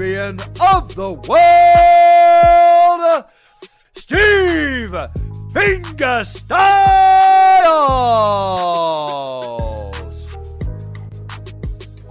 of the world, Steve Fingastylz.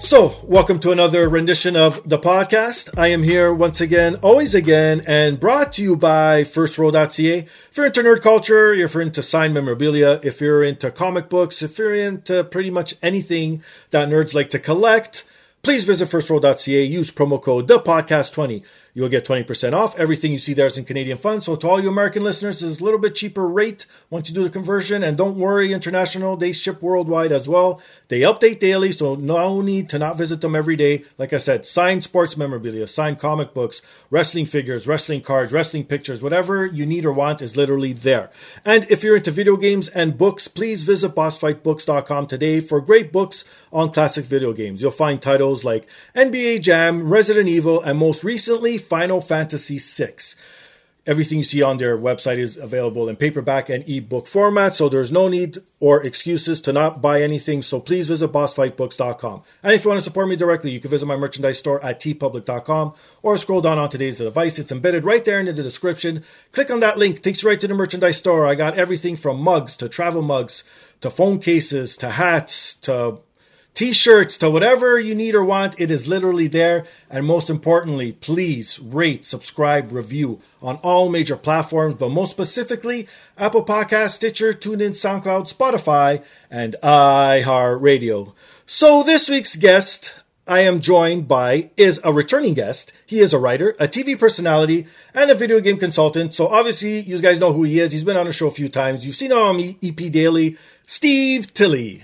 So, welcome to another rendition of the podcast. I am here once again, always again, and brought to you by FirstRow.ca. If you're into nerd culture, if you're into signed memorabilia, if you're into comic books, if you're into pretty much anything that nerds like to collect, please visit FirstRow.ca. Use promo code DaPodcast20. You'll get 20% off. Everything you see there is in Canadian funds. So to all you American listeners, it's a little bit cheaper rate once you do the conversion. And don't worry, international, they ship worldwide as well. They update daily, so no need to not visit them every day. Like I said, signed sports memorabilia, signed comic books, wrestling figures, wrestling cards, wrestling pictures, whatever you need or want is literally there. And if you're into video games and books, please visit bossfightbooks.com today for great books on classic video games. You'll find titles like NBA Jam, Resident Evil, and most recently, Final Fantasy VI. Everything you see on their website is available in paperback and ebook format, so there's no need or excuses to not buy anything. So please visit bossfightbooks.com. And if you want to support me directly, you can visit my merchandise store at teepublic.com or scroll down on today's device. It's embedded right there in the description. Click on that link, takes you right to the merchandise store. I got everything from mugs to travel mugs to phone cases to hats to t-shirts to whatever you need or want it is literally there and most importantly please rate subscribe review on all major platforms but most specifically apple podcast stitcher tunein soundcloud spotify and iheartradio so this week's guest I am joined by is a returning guest. He is a writer, a TV personality, and a video game consultant. So obviously, you guys know who he is. He's been on the show a few times. You've seen him on EP Daily. Steve Tilley.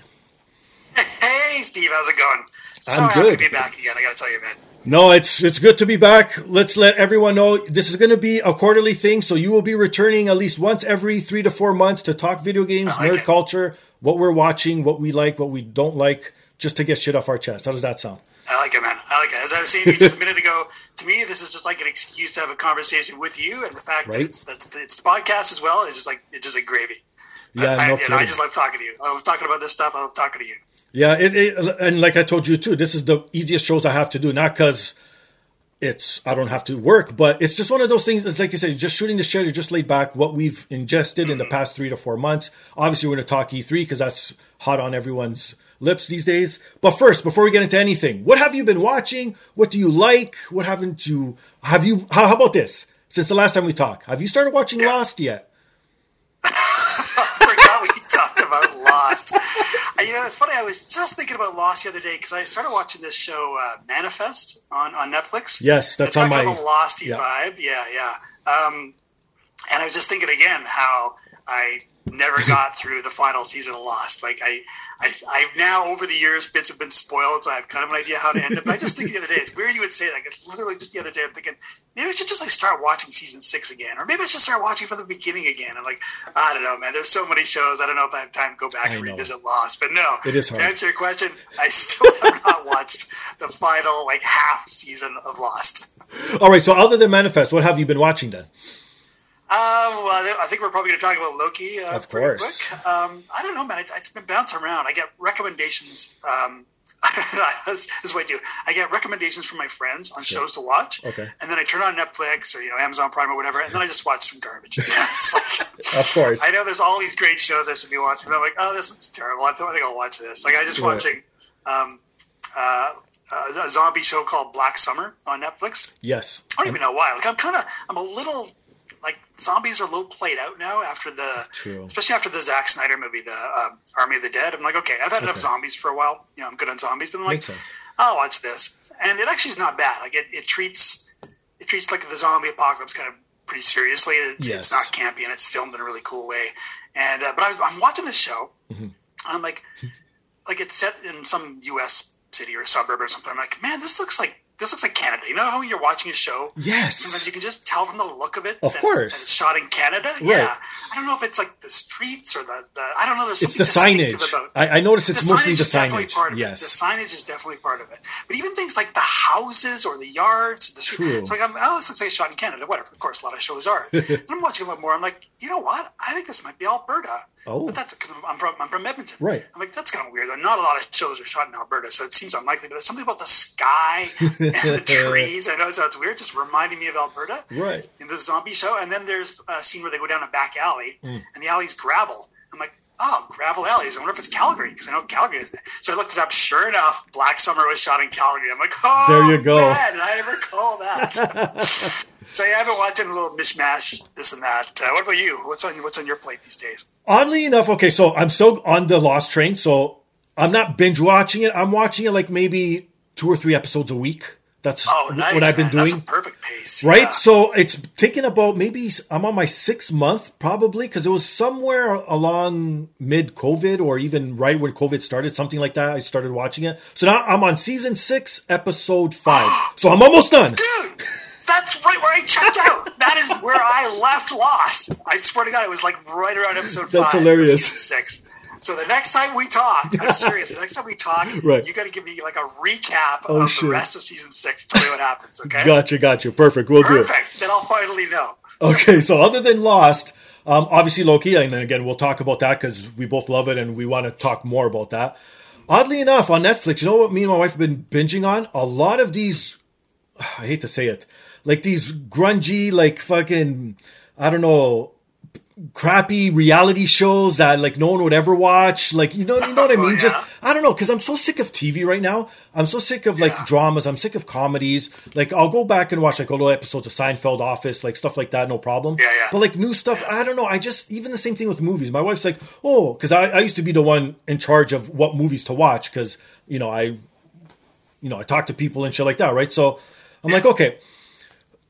Hey, Steve, how's it going? So I'm happy good. to be back again. I got to tell you, man. No, it's it's good to be back. Let's let everyone know this is going to be a quarterly thing, so you will be returning at least once every three to four months to talk video games, like nerd it. culture, what we're watching, what we like, what we don't like, just to get shit off our chest. How does that sound? I like it, man. I like it. As I was saying you just a minute ago, to me, this is just like an excuse to have a conversation with you, and the fact Right. that it's that it's the podcast as well is just like it's just like gravy. Yeah, I, no I, I just love talking to you. I love talking about this stuff. I love talking to you. Yeah, it, it, and like I told you too, this is the easiest shows I have to do. Not because it's I don't have to work, but it's just one of those things. It's like you said, just shooting the shit. You're just laid back. What we've ingested in the past three to four months. Obviously, we're going to talk E3 because that's hot on everyone's lips these days. But first, before we get into anything, what have you been watching? What do you like? What haven't you? Have you? How, how about this? Since the last time we talked, have you started watching. Lost yet? I forgot we talked Uh, you know, it's funny. I was just thinking about Lost the other day because I started watching this show uh, Manifest on, on Netflix. Yes, that's it's on kind my- of a losty yeah. vibe. Yeah, yeah. Um, and I was just thinking again how I never got through the final season of Lost. Like I, I, I've now over the years bits have been spoiled, so I have kind of an idea how to end it. But I just think the other day, it's weird you would say that. It's literally just the other day I'm thinking maybe I should just like start watching season six again, or maybe I should start watching from the beginning again. I'm like, I don't know, man. There's so many shows. I don't know if I have time to go back I and know. revisit Lost. But no, It is to answer your question, I still have not watched the final like half season of Lost. All right. So other than Manifest, what have you been watching then? Uh, well, I think we're probably going to talk about Loki. Uh, of course. Quick. Um, I don't know, man. It, has been bouncing around. I get recommendations. Um, this is what I do. I get recommendations from my friends on shows to watch. Okay. And then I turn on Netflix or you know Amazon Prime or whatever, and then I just watch some garbage. like, of course. I know there's all these great shows I should be watching, but I'm like, oh, this looks terrible. I think I'll watch this. Like I just right. watching um, uh, uh, a zombie show called Black Summer on Netflix. Yes. I don't even know why. Like I'm kind of I'm a little like zombies are a little played out now after the True. especially after the Zack Snyder movie, the um, Army of the Dead. I'm like, okay, I've had okay. enough zombies for a while. You know, I'm good on zombies, but I'm like, I'll watch this, and it actually is not bad. Like it, it treats it treats like the zombie apocalypse kind of pretty seriously. It's, yes. it's not campy and it's filmed in a really cool way. And uh, but I am watching this show, mm-hmm. and I'm like, like it's set in some U.S. city or suburb or something. I'm like, man, this looks like this looks like Canada. You know how when you're watching a show? Yes. Sometimes you can just tell from the look of it. Of that course. It's, that it's shot in Canada. Right. Yeah. I don't know if it's like the streets or the, the I don't know. There's it's something the signage. about I, I noticed it's the mostly signage the is definitely signage. part of yes. it. The signage is definitely part of it. But even things like the houses or the yards, the street, True. it's like I'm, oh, this looks like it's shot in Canada. Whatever. Of course, a lot of shows are. I'm watching a little more. I'm like, you know what? I think this might be Alberta. Oh. But that's because I'm from I'm from Edmonton. Right. I'm like that's kind of weird. Not a lot of shows are shot in Alberta, so it seems unlikely. But there's something about the sky and the trees. I know it sounds weird, just reminding me of Alberta. Right. In the zombie show, and then there's a scene where they go down a back alley, Mm. and the alley's gravel. I'm like, oh, gravel alleys. I wonder if it's Calgary because I know Calgary is. So I looked it up. Sure enough, Black Summer was shot in Calgary. I'm like, oh, There you go. Man, did I ever call that? so yeah, I've been watching a little mishmash, this and that. Uh, what about you? What's on what's on your plate these days? Oddly enough, okay, so I'm still on the Lost Train, so I'm not binge watching it. I'm watching it like maybe two or three episodes a week. That's oh, nice, what I've been man. doing. Perfect pace, right? Yeah. So it's taken about maybe I'm on my sixth month probably because it was somewhere along mid COVID or even right when COVID started, something like that. I started watching it. So now I'm on season six, episode five. so I'm almost done. Dude, that's right where I checked out. That is where I left Lost. I swear to God, it was like right around episode That's five. hilarious. Season six. So the next time we talk, I'm serious. The next time we talk, Right. you got to give me like a recap Oh, of shit. the rest of season six. Tell me what happens. Okay. Gotcha, gotcha. Perfect. We'll do it. Perfect. Then I'll finally know. Okay, so other than Lost, um, obviously Loki, and then again we'll talk about that because we both love it and we want to talk more about that. Oddly enough, on Netflix, you know what me and my wife have been binging on? A lot of these, I hate to say it, like these grungy, like fucking, I don't know, crappy reality shows that like no one would ever watch. Like you know, you know what I oh, mean? Yeah. Just I don't know because I'm so sick of TV right now. I'm so sick of like Yeah. dramas. I'm sick of comedies. Like I'll go back and watch like little episodes of Seinfeld, Office, like stuff like that, no problem. Yeah, yeah. But like new stuff, I don't know. I just even the same thing with movies. My wife's like, oh, because I, I used to be the one in charge of what movies to watch because you know I, you know I talk to people and shit like that, right? So I'm like, okay,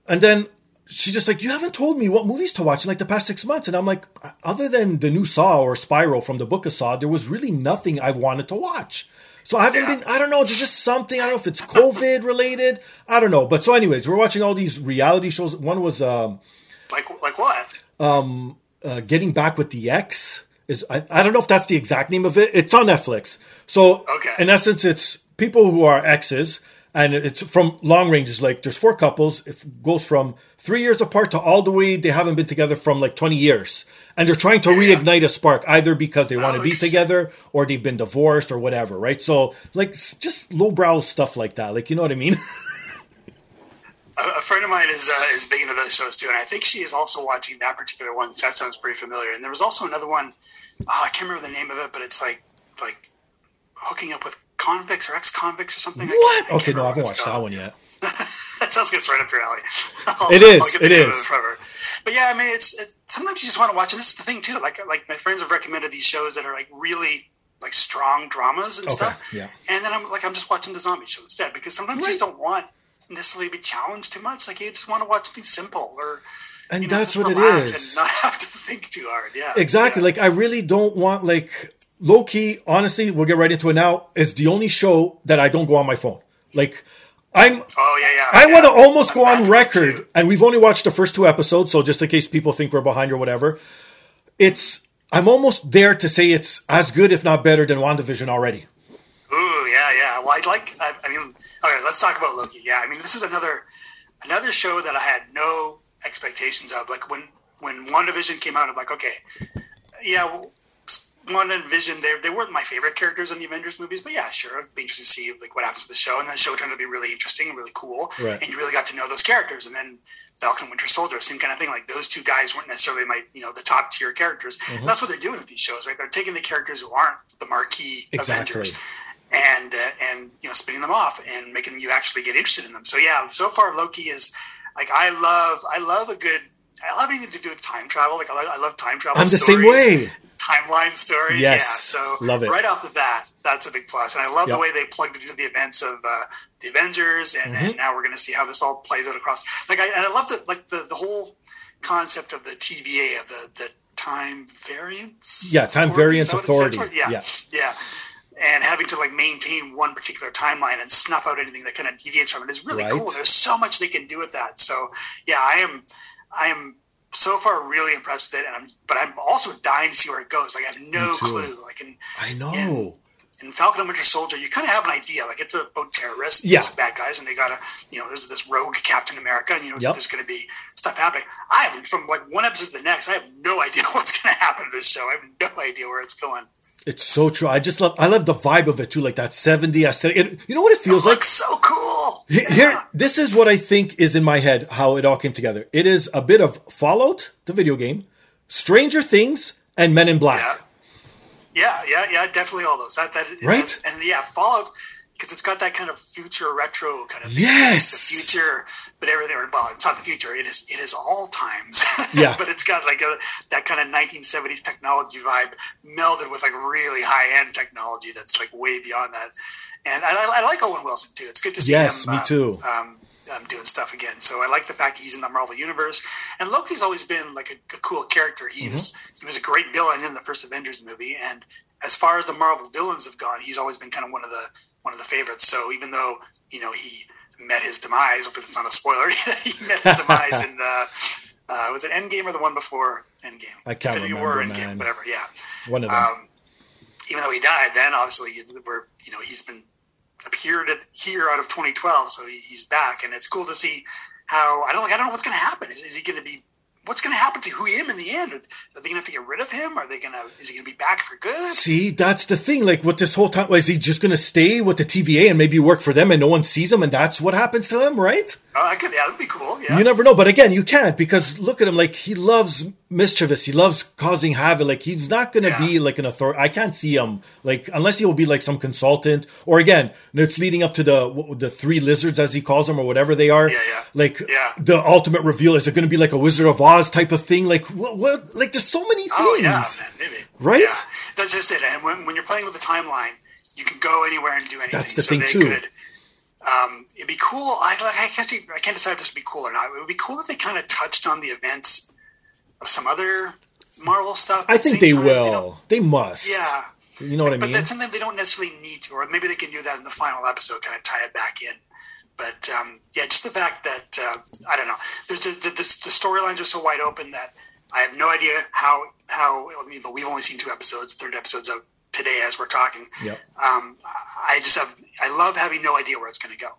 and then she's just like, you haven't told me what movies to watch in like the past six months. And I'm like, other than the new Saw or Spiral from the book of Saw, there was really nothing I wanted to watch. So I haven't Yeah. been, I don't know, there's just something, I don't know if it's COVID related. I don't know. But so anyways, we're watching all these reality shows. One was um, Like like what? uh, Getting Back with the X. Is I, I don't know if that's the exact name of it. It's on Netflix. So Okay. in essence, it's people who are exes, and it's from long ranges. Like there's four couples. It goes from three years apart to all the way they haven't been together from like 20 years, and they're trying to reignite a spark either because they want to Oh, be together or they've been divorced or whatever. Right. So like just lowbrow stuff like that. Like you know what I mean? A, friend of mine is uh, is big into those shows too, and I think she is also watching that particular one. That sounds pretty familiar. And there was also another one. Oh, I can't remember the name of it, but it's like like hooking up with convicts or ex convicts or something. What? Okay, no, I haven't watched that one yet. that sounds good. It's right up your alley. It is, I'll it name of is. forever. But yeah, I mean, it's, it's sometimes you just want to watch, and this is the thing too. Like like my friends have recommended these shows that are like really like strong dramas and Okay, stuff. yeah. And then I'm like, I'm just watching the zombie show instead because sometimes you just don't want necessarily to be challenged too much. Like you just want to watch something simple or. And you know, that's what it is. And not have to think too hard. Yeah. Exactly. Yeah. Like I really don't want like Loki. Honestly, we'll get right into it now. Is the only show that I don't go on my phone. Like I'm. Oh yeah, yeah. I yeah. want to almost go on record, and we've only watched the first two episodes, so just in case people think we're behind or whatever, it's. I'm almost there to say it's as good, if not better, than WandaVision already. Ooh, yeah, yeah. Well, I'd like. I, I mean, okay, let's talk about Loki. Yeah, I mean, this is another another show that I had no expectations of. Like when when WandaVision came out, I'm like, okay, yeah, well, Wanda and Vision, they, they weren't my favorite characters in the Avengers movies, but yeah, sure, it'd be interesting to see like what happens to the show. And then the show turned out to be really interesting and really cool, Right. and you really got to know those characters. And then Falcon Winter Soldier, same kind of thing. Like those two guys weren't necessarily my you know the top tier characters. Mm-hmm. That's what they're doing with these shows, right? They're taking the characters who aren't the marquee Exactly. Avengers and uh, and you know spinning them off and making you actually get interested in them. So yeah, so far Loki is like I love I love a good I love anything to do with time travel. Like I love, I love time travel. I'm the same way. Timeline stories. Yes. Yeah. So Love it. right off the bat, that's a big plus. And I love Yep. the way they plugged it into the events of uh, the Avengers, and, Mm-hmm. and now we're going to see how this all plays out across. Like I and I love the like the the whole concept of the TVA of the the time variance. Yeah, time Authority, variance what authority. Yeah. yeah, yeah. And having to like maintain one particular timeline and snuff out anything that kind of deviates from it is really Right. cool. There's so much they can do with that. So yeah, I am, I am so far really impressed with it, and I'm, but I'm also dying to see where it goes. Like I have no clue. Like in, I know. in Falcon and Winter Soldier, you kind of have an idea. Like it's about terrorists, Yeah. there's bad guys, and they got to, you know, there's this rogue Captain America, and you know, Yep. there's going to be stuff happening. I have from like one episode to the next, I have no idea what's going to happen to this show. I have no idea where it's going. It's so true. I just love. I love the vibe of it too, like that '70 aesthetic. It, you know what it feels It like? so cool. Here, Yeah. here- this is what I think is in my head how it all came together. It is a bit of Fallout, the video game, Stranger Things, and Men in Black. Yeah. Yeah, yeah, yeah, definitely all those. That, that, Right? that- and yeah, Fallout because it's got that kind of future retro kind of thing. Yes! The future, but everything. Well, it's not the future. It is. It is all times. Yeah. but it's got like a, that kind of 1970s technology vibe melded with like really high end technology that's like way beyond that. And I, I like Owen Wilson too. It's good to see Yes, him. me um, too. Um, um, doing stuff again. So I like the fact he's in the Marvel universe. And Loki's always been like a, a cool character. He was he was a great villain in the first Avengers movie. And as far as the Marvel villains have gone, he's always been kind of one of the one of the favorites. So even though you know he met his demise, hopefully it's not a spoiler. he met his demise in uh, uh, was it Endgame or the one before Endgame? I can't Infinity War, remember, Endgame, man. whatever. Yeah. One of them. Um, even though he died, then obviously we're you know he's been appeared at, here out of 2012, so he, he's back, and it's cool to see how I don't like I don't know what's going to happen. Is, is he going to be what's going to happen to him in the end? Are, they going to have to get rid of him? Are they going to is he going to be back for good? See, that's the thing. Like, what this whole time, is he just going to stay with the TVA and maybe work for them and no one sees him and that's what happens to him, right? Oh, that could that'd be cool. Yeah, You never know. But again, you can't because look at him. Like, he loves mischievous. He loves causing havoc. Like, he's not going to Yeah. be like an authority. I can't see him, like, unless he will be like some consultant or again, it's leading up to the the three lizards, as he calls them, or whatever they are. Yeah, yeah. Like, Yeah. the ultimate reveal. Is it going to be like a Wizard of Oz type of thing? Like, what? what like, there's so many things. Oh yeah, man, maybe. Right? Yeah, that's just it. And when, when you're playing with the timeline, you can go anywhere and do anything. That's the so thing, too. Could, um, it'd be cool. I like. I can't. I can't decide if this would be cool or not. It would be cool if they kind of touched on the events of some other Marvel stuff. I think same they time. will. don't- They must. yeah, You know what I mean? but that's something they don't necessarily need to, or maybe they can do that in the final episode, kind of tie it back in. But um, yeah, just the fact that uh, I don't know, the, the, the, the storylines are so wide open that I have no idea how how. I mean, we've only seen two episodes. Third episode's out today as we're talking. Yep. Um, I just have I love having no idea where it's going to go.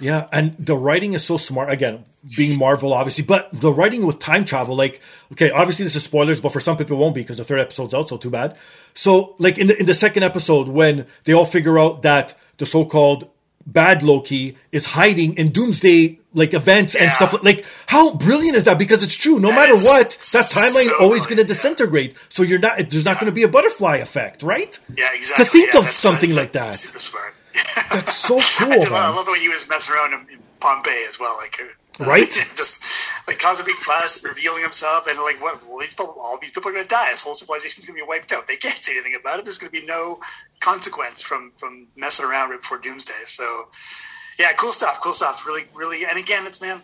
Yeah, and the writing is so smart. Again, being Marvel, obviously, but the writing with time travel, like, okay, obviously this is spoilers, but for some people it won't be because the third episode's out, so too bad. So, like in the in the second episode, when they all figure out that the so-called bad Loki is hiding in Doomsday like events and stuff, like how brilliant is that? Because it's true. No That matter what, that timeline so always going to brilliant, yeah. disintegrate. So you're not. There's not going to be a butterfly effect, right? Yeah, exactly. To think Yeah, of something like that. Super smart. That's so cool. I, do I love the way he was messing around in, Pompeii as well, like uh, Right? just like causing a big fuss, revealing himself, and like what? Well, these people, all these people are going to die. This whole civilization's going to be wiped out. They can't say anything about it. There's going to be no consequence from from messing around right before Doomsday. So, yeah, cool stuff. Cool stuff. Really, really. And again, it's man,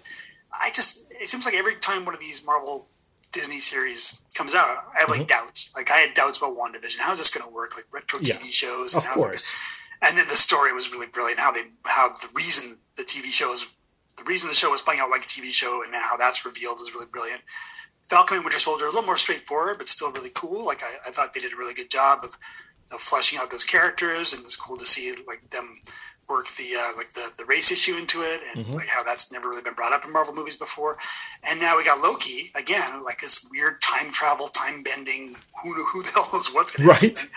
I just it seems like every time one of these Marvel Disney series comes out, I have like Mm-hmm. doubts. Like I had doubts about WandaVision. How's this going to work? Like retro Yeah, TV shows. of and it course. and then the story was really brilliant. How they how the reason the TV shows the reason the show was playing out like a TV show and how that's revealed is really brilliant. Falcon and Winter Soldier a little more straightforward, but still really cool. Like I, I thought they did a really good job of of fleshing out those characters, and it's cool to see like them work the uh, like the, the race issue into it and Mm-hmm. like how that's never really been brought up in Marvel movies before. And now we got Loki again, like this weird time travel, time bending. Who who the hell knows what's going Right. to happen?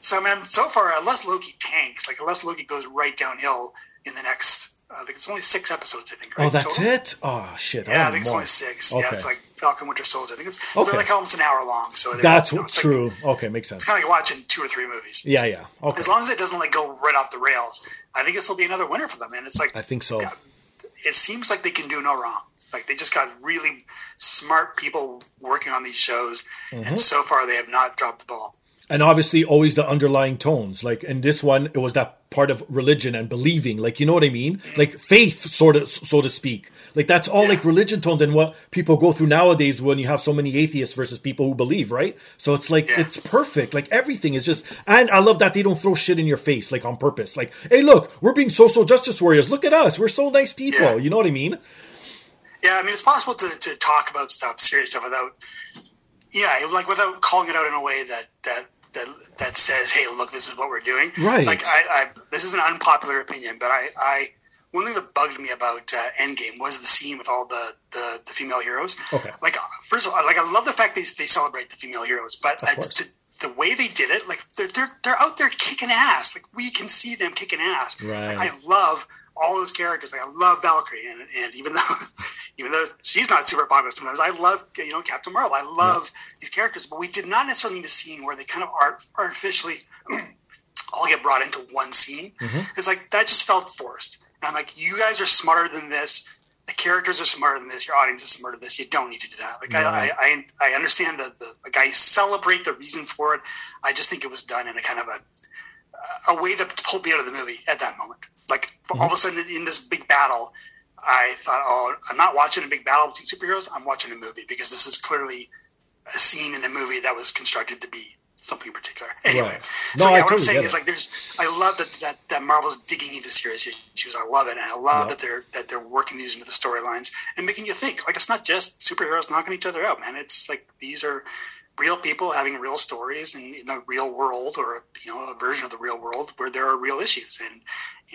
So man, so far unless Loki tanks, like unless Loki goes right downhill in the next, uh, I think it's only six episodes. I think. Right, Oh, that's total? it. Oh shit. Yeah, I want think it's only six. Yeah, it's like Falcon Winter Soldier. I think it's Okay. they're like almost an hour long. So That's you know, it's like- true. okay, makes sense. it's kind of like watching two or three movies. Yeah, yeah. Okay. As long as it doesn't like go right off the rails, I think this will be another winner for them. And it's like I think so. it seems like they can do no wrong. Like they just got really smart people working on these shows, Mm-hmm. and so far they have not dropped the ball. and obviously always the underlying tones like in this one it was that part of religion and believing like you know what i mean? Like faith sort of so to speak. Like that's all like religion tones and what people go through nowadays when you have so many atheists versus people who believe right? So it's like it's perfect. Like everything is just and i love that they don't throw shit in your face like on purpose. Like hey look we're being social justice warriors. Look at us. We're so nice people. You know what i mean? Yeah, I mean it's possible to, to talk about stuff, serious stuff, without yeah, like without calling it out in a way that that that that says, "Hey, look, this is what we're doing." Right. Like I, I this is an unpopular opinion, but I, I one thing that bugged me about uh, Endgame was the scene with all the the, the female heroes. Okay. Like first of all, like I love the fact they they celebrate the female heroes, but uh, to, the way they did it, like they're, they're they're out there kicking ass. Like we can see them kicking ass. Right. Like, I love all those characters. Like I love Valkyrie, and, and even though even though she's not super popular sometimes, I love you know Captain Marvel. I love these characters, but we did not necessarily need a scene where they kind of art, artificially all get brought into one scene. Mm-hmm. It's like that just felt forced. And I'm like, you guys are smarter than this. The characters are smarter than this. Your audience is smarter than this. You don't need to do that. Like Right. I, I, I understand the, the like I celebrate the reason for it. I just think it was done in a kind of a a way that pulled me out of the movie at that moment. Like mm-hmm. all of a sudden in this big battle, I thought, oh, I'm not watching a big battle between superheroes. I'm watching a movie because this is clearly a scene in a movie that was constructed to be something particular. Anyway, Right. so No, I yeah, what I'm saying is like there's I love that that that Marvel's digging into serious issues. I love it, and I love Yeah. that they're that they're working these into the storylines and making you think. Like it's not just superheroes knocking each other out, man. It's like these are real people having real stories in, in the real world, or you know, a version of the real world where there are real issues, and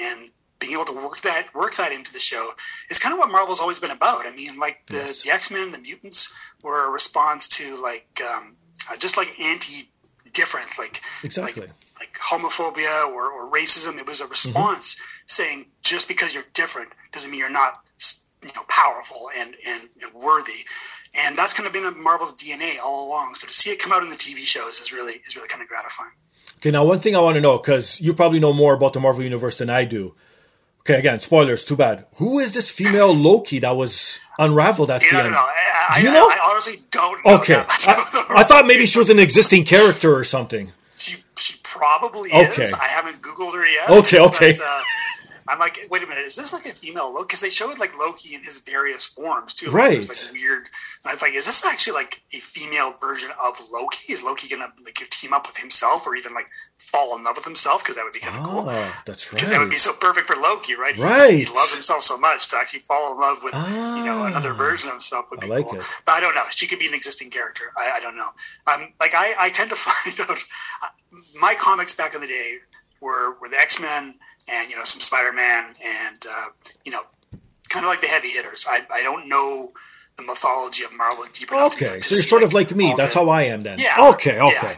and being able to work that work that into the show is kind of what Marvel's always been about. I mean, like the, Yes. the X Men, the mutants were a response to like um, uh, just like anti different, like Exactly. like, like homophobia or, or racism. It was a response saying just because you're different doesn't mean you're not you know powerful and and, worthy. And that's kind of been in Marvel's DNA all along. So to see it come out in the TV shows is really is really kind of gratifying. Okay, now one thing I want to know because you probably know more about the Marvel universe than I do. Okay, again, spoilers. Too bad. Who is this female Loki that was unraveled at You the no, end? no, I, I, You know? I, honestly don't. Know Okay, I, I thought maybe she was an existing character or something. She she probably Okay. is. I haven't googled her yet. Okay, okay. But, uh, I'm like, wait a minute, is this like a female Loki? Because they showed like Loki in his various forms too. Like, It was Right. like weird. And I was like, is this actually like a female version of Loki? Is Loki gonna like team up with himself or even like fall in love with himself? Because that would be kind of cool. Ah, that's Because that would be so perfect for Loki, right? He- Right. He loves himself so much to actually fall in love with you know Ah. another version of himself would I be like cool. it. But I don't know. She could be an existing character. I, I don't know. Um, like I, I tend to find out my comics back in the day were were the X Men and you know some Spider Man and uh, you know kind of like the heavy hitters. I, I don't know the mythology of Marvel deep enough. to- Okay, so you're sort of like me. That's the- how I am then. Yeah. Okay, yeah. okay.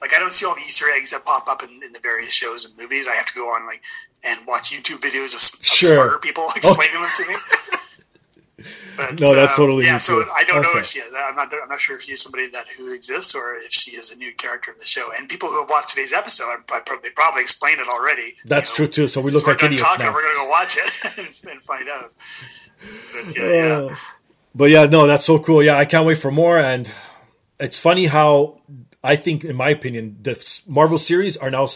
Like I don't see all the Easter eggs that pop up in, in the various shows and movies. I have to go on like and watch YouTube videos of, of Sure. smarter people explaining them to me. But, No, that's um, totally yeah. So. I don't know if she is. I'm not. I'm not sure if she's somebody that who exists or if she is a new character in the show. And people who have watched today's episode, I probably, they probably explained it already. That's you true too. So we look like idiots talking, now. We're gonna go watch it and, and find out. But yeah, yeah. Uh, but yeah, no, that's so cool. Yeah, I can't wait for more. And it's funny how I think, in my opinion, the Marvel series are now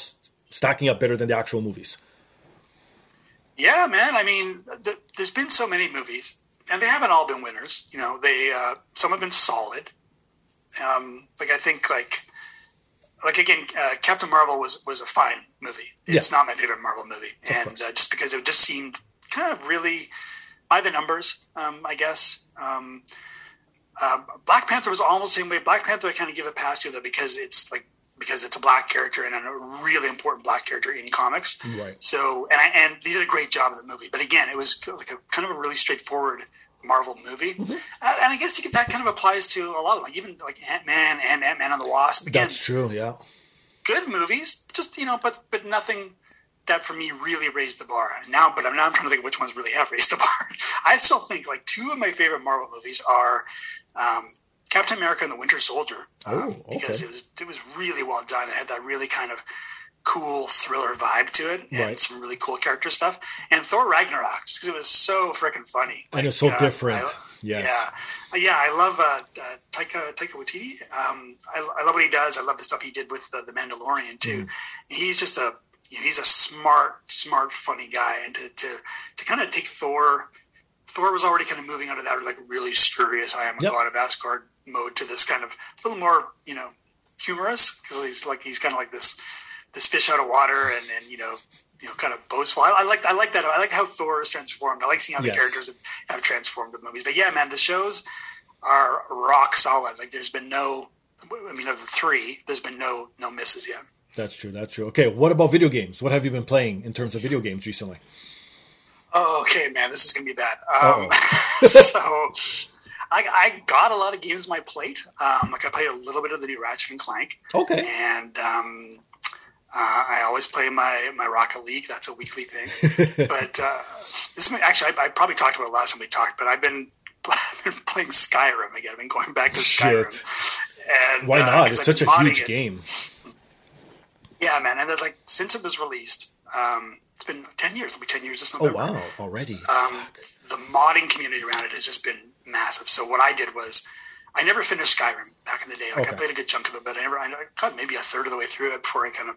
stacking up better than the actual movies. Yeah, man. I mean, th- there's been so many movies, and they haven't all been winners. You know, they uh, some have been solid. Um, like I think, like, like again, uh, Captain Marvel was was a fine movie. It's not my favorite Marvel movie, and uh, just because it just seemed kind of really by the numbers, um, I guess. Um, uh, Black Panther was almost the same way. Black Panther, I kind of give a pass to though because it's like because it's a black character and a really important black character in comics. Right. So, and I, and they did a great job in the movie. But again, it was like a kind of a really straightforward Marvel movie, Mm-hmm. and I guess you could, that kind of applies to a lot of like even like Ant Man and Ant Man and the Wasp. Again, That's true. Yeah. good movies, just you know, but but nothing that for me really raised the bar. Now, but I'm now I'm trying to think which ones really have raised the bar. I still think like two of my favorite Marvel movies are um, Captain America and the Winter Soldier, um, Oh, okay. because it was it was really well done. It had that really kind of cool thriller vibe to it, and Right. some really cool character stuff. And Thor Ragnarok, just because it was so freaking funny And it's so uh, different. I- yes. yeah, yeah, I love uh, uh, Taika Taika Waititi. Um, I, I love what he does. I love the stuff he did with the, the Mandalorian too. He's just a you know, he's a smart, smart, funny guy, and to to, to kind of take Thor. Thor was already kind of moving out of that like really serious "I am a Yep. god of Asgard" mode to this kind of a little more you know humorous because he's like he's kind of like this this fish out of water and and you know you know kind of boastful. I, I like I like that. I like how Thor is transformed. I like seeing how the Yes. characters have, have transformed with movies. But yeah, man, the shows are rock solid. Like there's been no. I mean, of the three, there's been no no misses yet. That's true. That's true. Okay. What about video games? What have you been playing in terms of video games recently? Oh, okay, man, this is gonna be bad. Um, so, I, I got a lot of games on my plate. Um, like I played a little bit of the new Ratchet and Clank, Okay. and um, uh, I always play my my Rocket League. That's a weekly thing. but uh, this is actually I, I probably talked about it last time we talked, but I've been, I've been playing Skyrim again. I've been going back to Skyrim. And, Why uh, It's I've such a huge it. game. Yeah, man, and it's like since it was released, um, it's been ten years. It'll be ten years this Oh wow! Already. um, the modding community around it has just been massive. So what I did was, I never finished Skyrim back in the day. Like Okay. I played a good chunk of it, but I never. I got maybe a third of the way through it before I kind of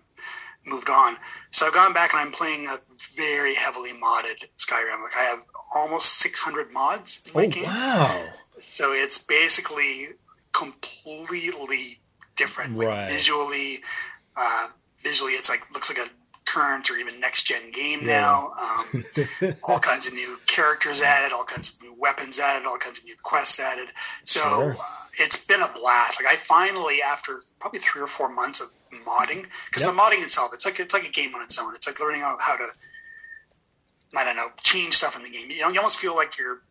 moved on. So I've gone back and I'm playing a very heavily modded Skyrim. Like I have almost 600 mods in my oh game. wow! So it's basically completely different. Like Right. visually, uh, visually, it's like looks like a current or even next gen game Yeah. now. Um, all kinds of new characters added, all kinds of new weapons added, all kinds of new quests added. So Sure. uh, it's been a blast. Like I finally, after probably three or four months of modding, because Yep. the modding itself, it's like it's like a game on its own. It's like learning how, how to, I don't know, change stuff in the game. You, know, you almost feel like you're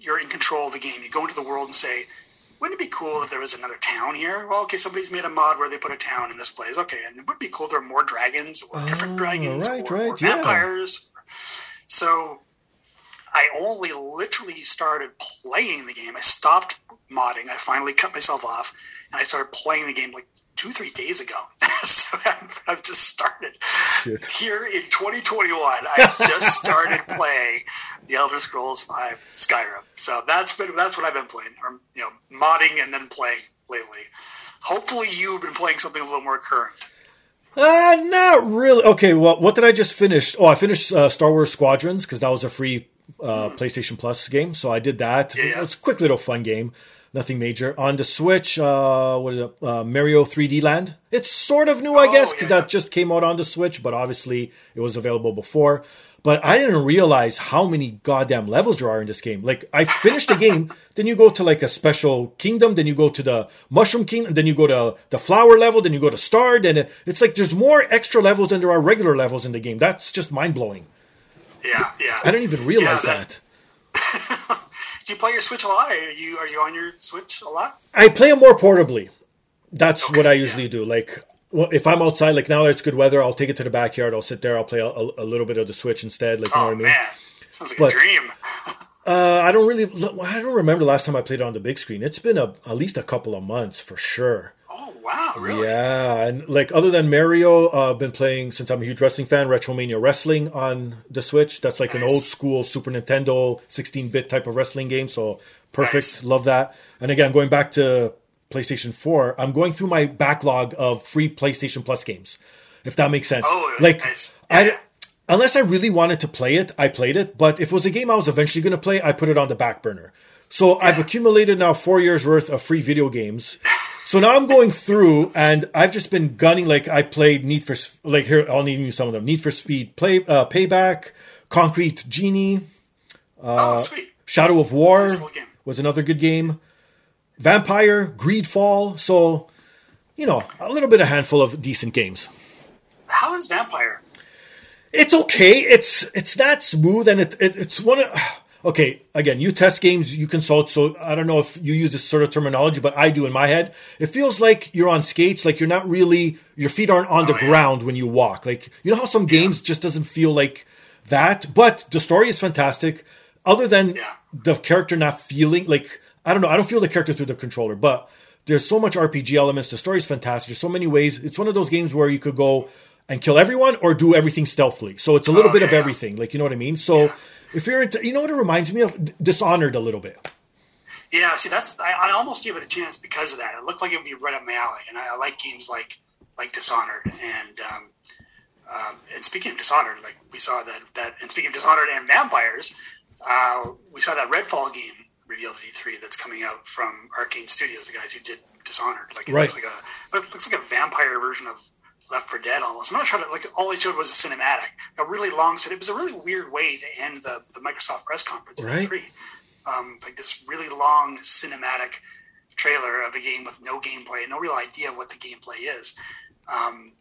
you're in control of the game. You go into the world and say, wouldn't it be cool if there was another town here? Well, okay, somebody's made a mod where they put a town in this place. Okay, and it would be cool if there were more dragons or different Oh, dragons right, or, or right, yeah. vampires. So I only literally started playing the game. I stopped modding. I finally cut myself off and I started playing the game like two, three days ago. so I've, I've just started Shit. here in 2021. I just started playing the Elder Scrolls Five Skyrim. So that's been that's what I've been playing, or you know, modding and then playing lately. Hopefully, you've been playing something a little more current. Uh, not really. Okay, well, what did I just finish? Oh, I finished uh, Star Wars Squadrons because that was a free uh, PlayStation Plus game, so I did that. Hmm. yeah. It's a quick little fun game, nothing major. On the Switch, uh, what is it? Uh, Mario 3D Land. It's sort of new, I Oh, guess, because yeah. that just came out on the Switch, but obviously it was available before. But I didn't realize how many goddamn levels there are in this game. Like, I finished the game, then you go to like a special kingdom, then you go to the Mushroom Kingdom, then you go to the flower level, then you go to Star, then it's like there's more extra levels than there are regular levels in the game. That's just mind blowing. Yeah, yeah. I didn't even realize Yeah, that. Do you play your Switch a lot? Are you are you on your Switch a lot? I play it more portably. That's what I yeah. usually do. Like, well, if I'm outside, like now that it's good weather, I'll take it to the backyard. I'll sit there. I'll play a, a, little bit of the Switch instead. Like, you know Oh what I mean? man, sounds like But- a dream. Uh, I don't really. I don't remember the last time I played it on the big screen. It's been a, at least a couple of months for sure. Oh wow, really? Yeah, and like other than Mario, uh, I've been playing since I'm a huge wrestling fan. Retromania Wrestling on the Switch. That's like an old school Super Nintendo 16-bit type of wrestling game. So perfect, Nice. love that. And again, going back to PlayStation 4, I'm going through my backlog of free PlayStation Plus games. If that makes sense. Oh, like nice. I. Unless I really wanted to play it, I played it. But if it was a game I was eventually going to play, I put it on the back burner. So I've accumulated now four years worth of free video games. So now I'm going through, and I've just been gunning. Like I played Need for like here. I'll name you some of them: Need for Speed, Play, uh, Payback, Concrete Genie, oh sweet. Shadow of War Nice little game. was another good game. Vampyr, Greedfall. So you know, a little bit, a handful of decent games. How is Vampyr? It's okay. It's it's not smooth, and it, it it's one of. Okay, again, you test games, you consult. So I don't know if you use this sort of terminology, but I do in my head. It feels like you're on skates, like you're not really, your feet aren't on oh, the Oh, yeah. ground when you walk. Like you know how some games just doesn't feel like that. But the story is fantastic. Other than Yeah. the character not feeling like I don't know, I don't feel the character through the controller, but there's so much RPG elements. The story's fantastic. There's so many ways. It's one of those games where you could go and kill everyone or do everything stealthily. So it's a little Oh, bit of everything. Like you know what I mean? So if you're into, you know what it reminds me of? Dishonored a little bit. Yeah, see, that's I, I almost gave it a chance because of that. It looked like it would be right up my alley, and I, I like games like like Dishonored and um, um, and speaking of Dishonored, like we saw that that and speaking of Dishonored and vampires, uh, we saw that Redfall game revealed at E3 that's coming out from Arkane Studios, the guys who did Dishonored. Like it Right. looks like a looks looks like a vampire version of Left 4 Dead almost. I'm not sure. To like all they showed was a cinematic, a really long. It was a really weird way to end the, the Microsoft press conference Right. E3 um, like this really long cinematic trailer of a game with no gameplay, no real idea of what the gameplay is. Um,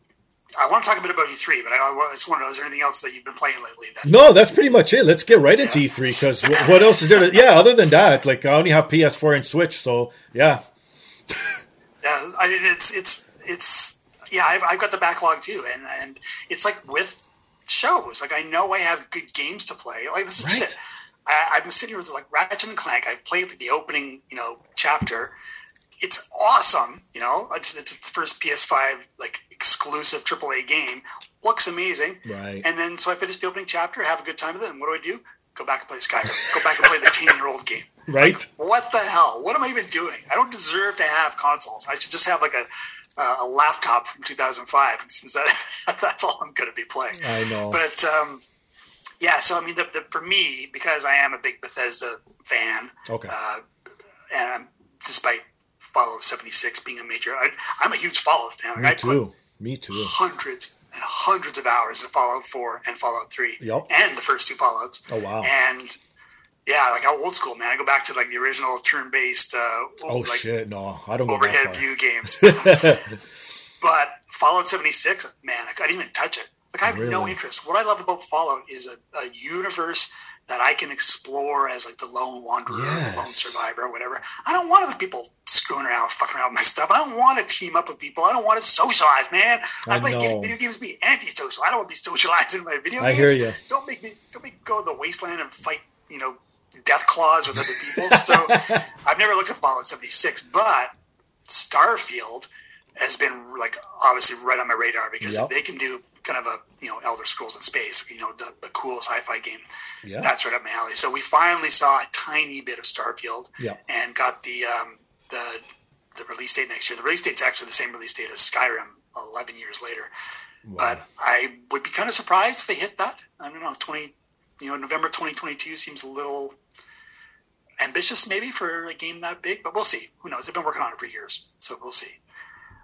I want to talk a bit about E3, but I, I just want to know: is there anything else that you've been playing lately? That, No, that's pretty much it. Let's get right into E3 because what else is there? To, yeah, other than that, like I only have PS4 and Switch, so yeah. Yeah, I mean, it's it's it's yeah. I've, I've got the backlog too, and and it's like with shows. Like I know I have good games to play. Like this is Right. shit. I, I've been sitting here with like Ratchet and Clank. I've played the opening, you know, chapter. It's awesome. You know, it's, it's the first PS5 like exclusive AAA game. Looks amazing. Right. And then so I finish the opening chapter, have a good time with it. And what do I do? Go back and play Skyrim. Go back and play the ten year old game. Right. What the hell? What am I even doing? I don't deserve to have consoles. I should just have like a a laptop from 2005 since that, that's all I'm going to be playing. I know. But um, yeah, so I mean, the, the, for me, because I am a big Bethesda fan, Okay. uh, and I'm, despite Fallout 76 being a major, I, I'm a huge Fallout fan. Like, Me I too. Me too. hundreds and hundreds of hours in Fallout 4 and Fallout 3, Yup. and the first two Fallouts. Oh wow. And yeah, like how old school, man. I go back to like the original turn-based, uh, Oh like shit! No, I don't overhead view games. but Fallout 76, man, I didn't even touch it. Like I have no interest. What I love about Fallout is a, a universe that I can explore as like the lone wanderer, or the lone survivor, or whatever. I don't want other people screwing around, fucking around with my stuff. I don't want to team up with people. I don't want to socialize, man. I, I like know. video games to be antisocial. I don't want to be socializing in my video I games. hear ya. Don't make me don't make me go to the wasteland and fight, you know, death claws with other people. So I've never looked at Fallout 76, but Starfield has been like obviously right on my radar because Yep. they can do kind of a you know Elder Scrolls in space, you know, the, the cool sci-fi game. Yeah. That's right up my alley. So we finally saw a tiny bit of Starfield Yeah. and got the um, the the release date next year. The release date's actually the same release date as Skyrim, eleven years later. But I would be kind of surprised if they hit that. I don't know, twenty, you know, November twenty twenty two seems a little ambitious maybe for a game that big, but we'll see. Who knows? They've been working on it for years, so we'll see.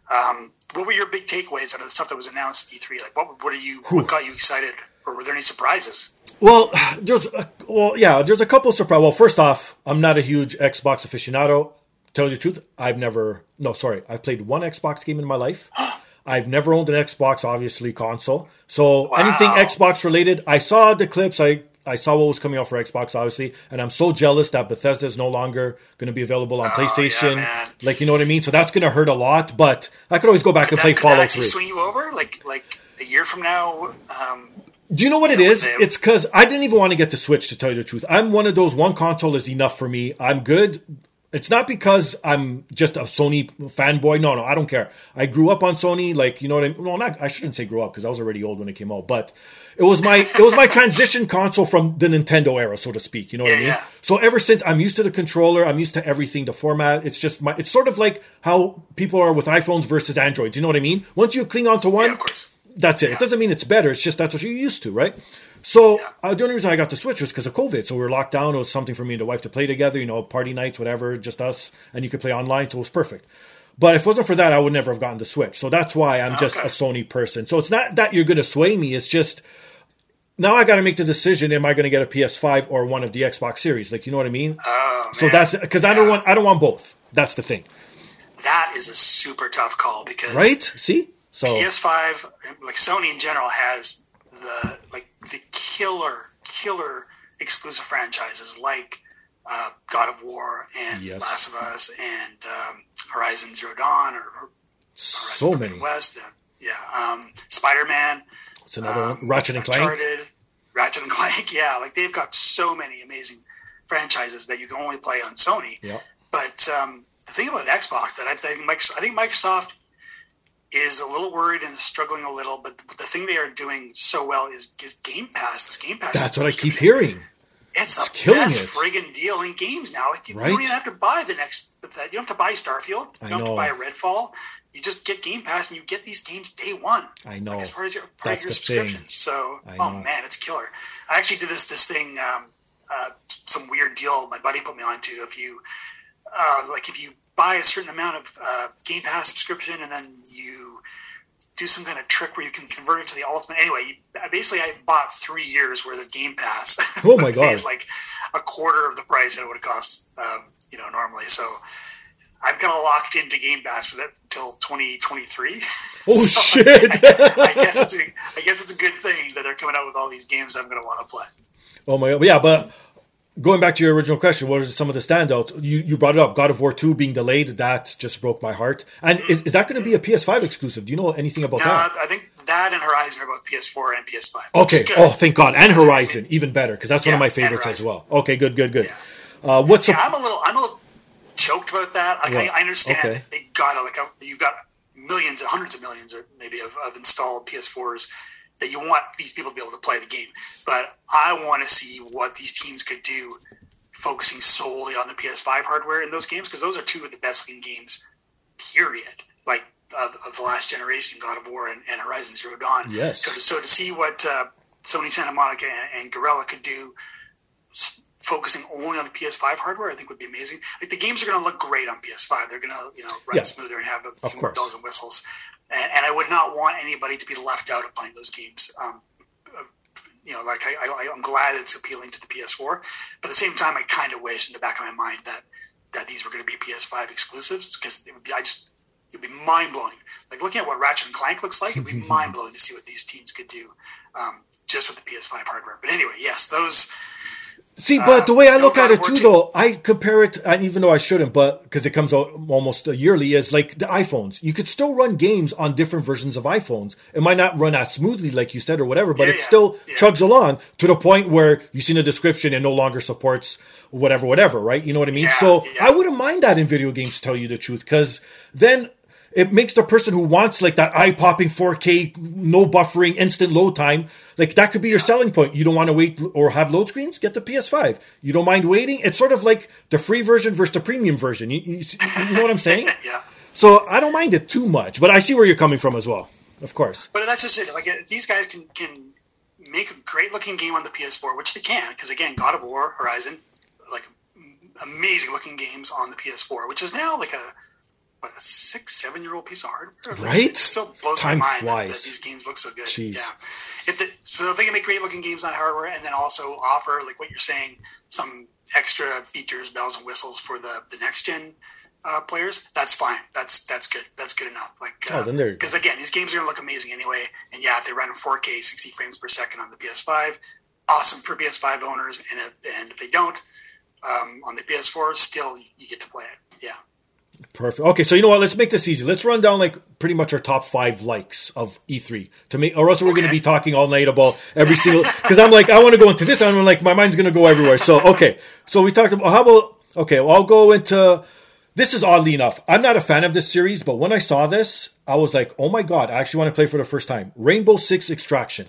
Um, what were your big takeaways out of the stuff that was announced at E3? Like, what what are you? What got you excited, or were there any surprises? Well, there's a, well, yeah, there's a couple surprise. Well, first off, I'm not a huge Xbox aficionado. Tell you the truth, I've never. No, sorry, I've played one Xbox game in my life. I've never owned an Xbox, obviously console. So anything Xbox related, I saw the clips. I I saw what was coming out for Xbox, obviously, and I'm so jealous that Bethesda is no longer going to be available on PlayStation. man. like you know what I mean. So that's going to hurt a lot. But I could always go back and That, play could Fallout actually Three. swing you over? Like like a year from now? Um, Do you know what it Yeah, is? It's because I didn't even want to get the Switch, to tell you the truth. I'm one of those, one console is enough for me. I'm good. It's not because I'm just a Sony fanboy. No, no, I don't care. I grew up on Sony, like, you know what I mean? Well, not, I shouldn't say grew up because I was already old when it came out, but it was my, it was my transition console from the Nintendo era, so to speak. You know what I mean? yeah. So ever since I'm used to the controller, I'm used to everything, the format. It's just my, it's sort of like how people are with iPhones versus Androids. You know what I mean? Once you cling onto one, yeah, that's it. It doesn't mean it's better. It's just that's what you're used to, right? So uh, the only reason I got the Switch was because of COVID. So we were locked down. It was something for me and the wife to play together. You know, party nights, whatever, just us, and you could play online. So it was perfect. But if it wasn't for that, I would never have gotten the Switch. So that's why I'm just Okay. a Sony person. So it's not that you're going to sway me. It's just now I got to make the decision: Am I going to get a PS5 or one of the Xbox Series? Like, you know what I mean? Oh, so that's because I don't want I don't want both. That's the thing. that is a super tough call because right. See, so PS5, like Sony in general, has the like the killer killer exclusive franchises like uh, God of War and yes. Last of Us and um, Horizon Zero Dawn or, or so many West. Uh, yeah, um, Spider Man. It's another um, one. Ratchet and Clank. Ratchet and Clank. Yeah, like they've got so many amazing franchises that you can only play on Sony. Yeah. But um, the thing about Xbox that I think Microsoft, I think Microsoft is a little worried and struggling a little, but the, the thing they are doing so well is, is Game Pass. This Game Pass. That's what I keep hearing. It's, it's a best it. friggin' deal in games now. Like you, right? don't even have to buy the next. You don't have to buy Starfield. You don't have to buy Redfall. You just get Game Pass and you get these games day one. I know. Like as part of your part That's of your subscription. Thing. So, oh man, it's killer. I actually did this this thing. Um, uh, some weird deal my buddy put me onto. If you uh, like, if you buy a certain amount of uh, Game Pass subscription and then you do some kind of trick where you can convert it to the ultimate. Anyway, you, basically, I bought three years worth of Game Pass. Oh my god! like a quarter of the price that it would cost, um, you know, normally. So I'm kind of locked into Game Pass for that until 2023. Oh so shit! I, I, guess it's a, I guess it's a good thing that they're coming out with all these games I'm going to want to play. Oh my god! Yeah, but going back to your original question, what are some of the standouts? You you brought it up. God of War two being delayed. That just broke my heart. And is, is that going to be a PS5 exclusive? Do you know anything about no, that? I think that and Horizon are both PS4 and PS5. Okay. Oh, thank God. And Horizon, even better because that's yeah, one of my favorites as well. Okay, good, good, good. Yeah. Uh, what's a- I'm a little I'm a little choked about that. Like, I, I, understand okay. they gotta like you've got millions and hundreds of millions or maybe of, of installed PS4s that you want these people to be able to play the game. But I want to see what these teams could do focusing solely on the PS5 hardware in those games because those are two of the best looking games, period. Like of, of, the last generation, God of War and, and Horizon Zero Dawn. Yes. So, so to see what uh, Sony Santa Monica and, and Guerrilla could do focusing only on the PS5 hardware, I think would be amazing. Like the games are going to look great on PS5. They're going to, you know, run yeah. smoother and have a few bells and whistles and, and, I would not want anybody to be left out of playing those games. Um, uh, you know, like I, am glad it's appealing to the PS4, but at the same time, I kind of wish in the back of my mind that that these were going to be PS5 exclusives because it would be I just it'd be mind blowing. Like looking at what Ratchet and Clank looks like, it'd be mind blowing to see what these teams could do um, just with the PS5 hardware. But anyway, yes, those See, but the way I look at it too, though, I compare it, and even though I shouldn't, but because it comes out almost yearly, is like the iPhones. You could still run games on different versions of iPhones. It might not run as smoothly, like you said, or whatever, but yeah, it yeah, still yeah. chugs along to the point where you see in the description it no longer supports whatever, whatever, right? You know what I mean? so I wouldn't mind that in video games, to tell you the truth, because then it makes the person who wants like that eye popping 4K, no buffering, instant load time, like that could be your selling point. You don't want to wait or have load screens? Get the PS5. You don't mind waiting? It's sort of like the free version versus the premium version. You, you, you know what I'm saying? yeah. So I don't mind it too much, but I see where you're coming from as well. Of course. But that's just it. Like these guys can can make a great looking game on the PS4, which they can, because again, God of War, Horizon, like amazing looking games on the PS4, which is now like a what, a six, seven year old piece of hardware. Right? It still blows Time my mind that, that, these games look so good. Jeez. Yeah. If the, so they can make great looking games on hardware and then also offer, like what you're saying, some extra features, bells and whistles for the, the next gen uh, players, that's fine. That's that's good. That's good enough. Like, uh, oh, because again, these games are gonna look amazing anyway. And yeah, if they run in 4K, 60 frames per second on the PS5, awesome for PS5 owners. And if, and if they don't, um, on the PS4, still you get to play it. Yeah. Perfect. Okay, so you know what? Let's make this easy. Let's run down like pretty much our top five likes of E3 to make, or else we're okay. going to be talking all night about every single. Because I'm like, I want to go into this. I'm like, my mind's going to go everywhere. So okay, so we talked about how about okay. Well, I'll go into. This is oddly enough. I'm not a fan of this series, but when I saw this, I was like, oh my god, I actually want to play for the first time. Rainbow Six Extraction.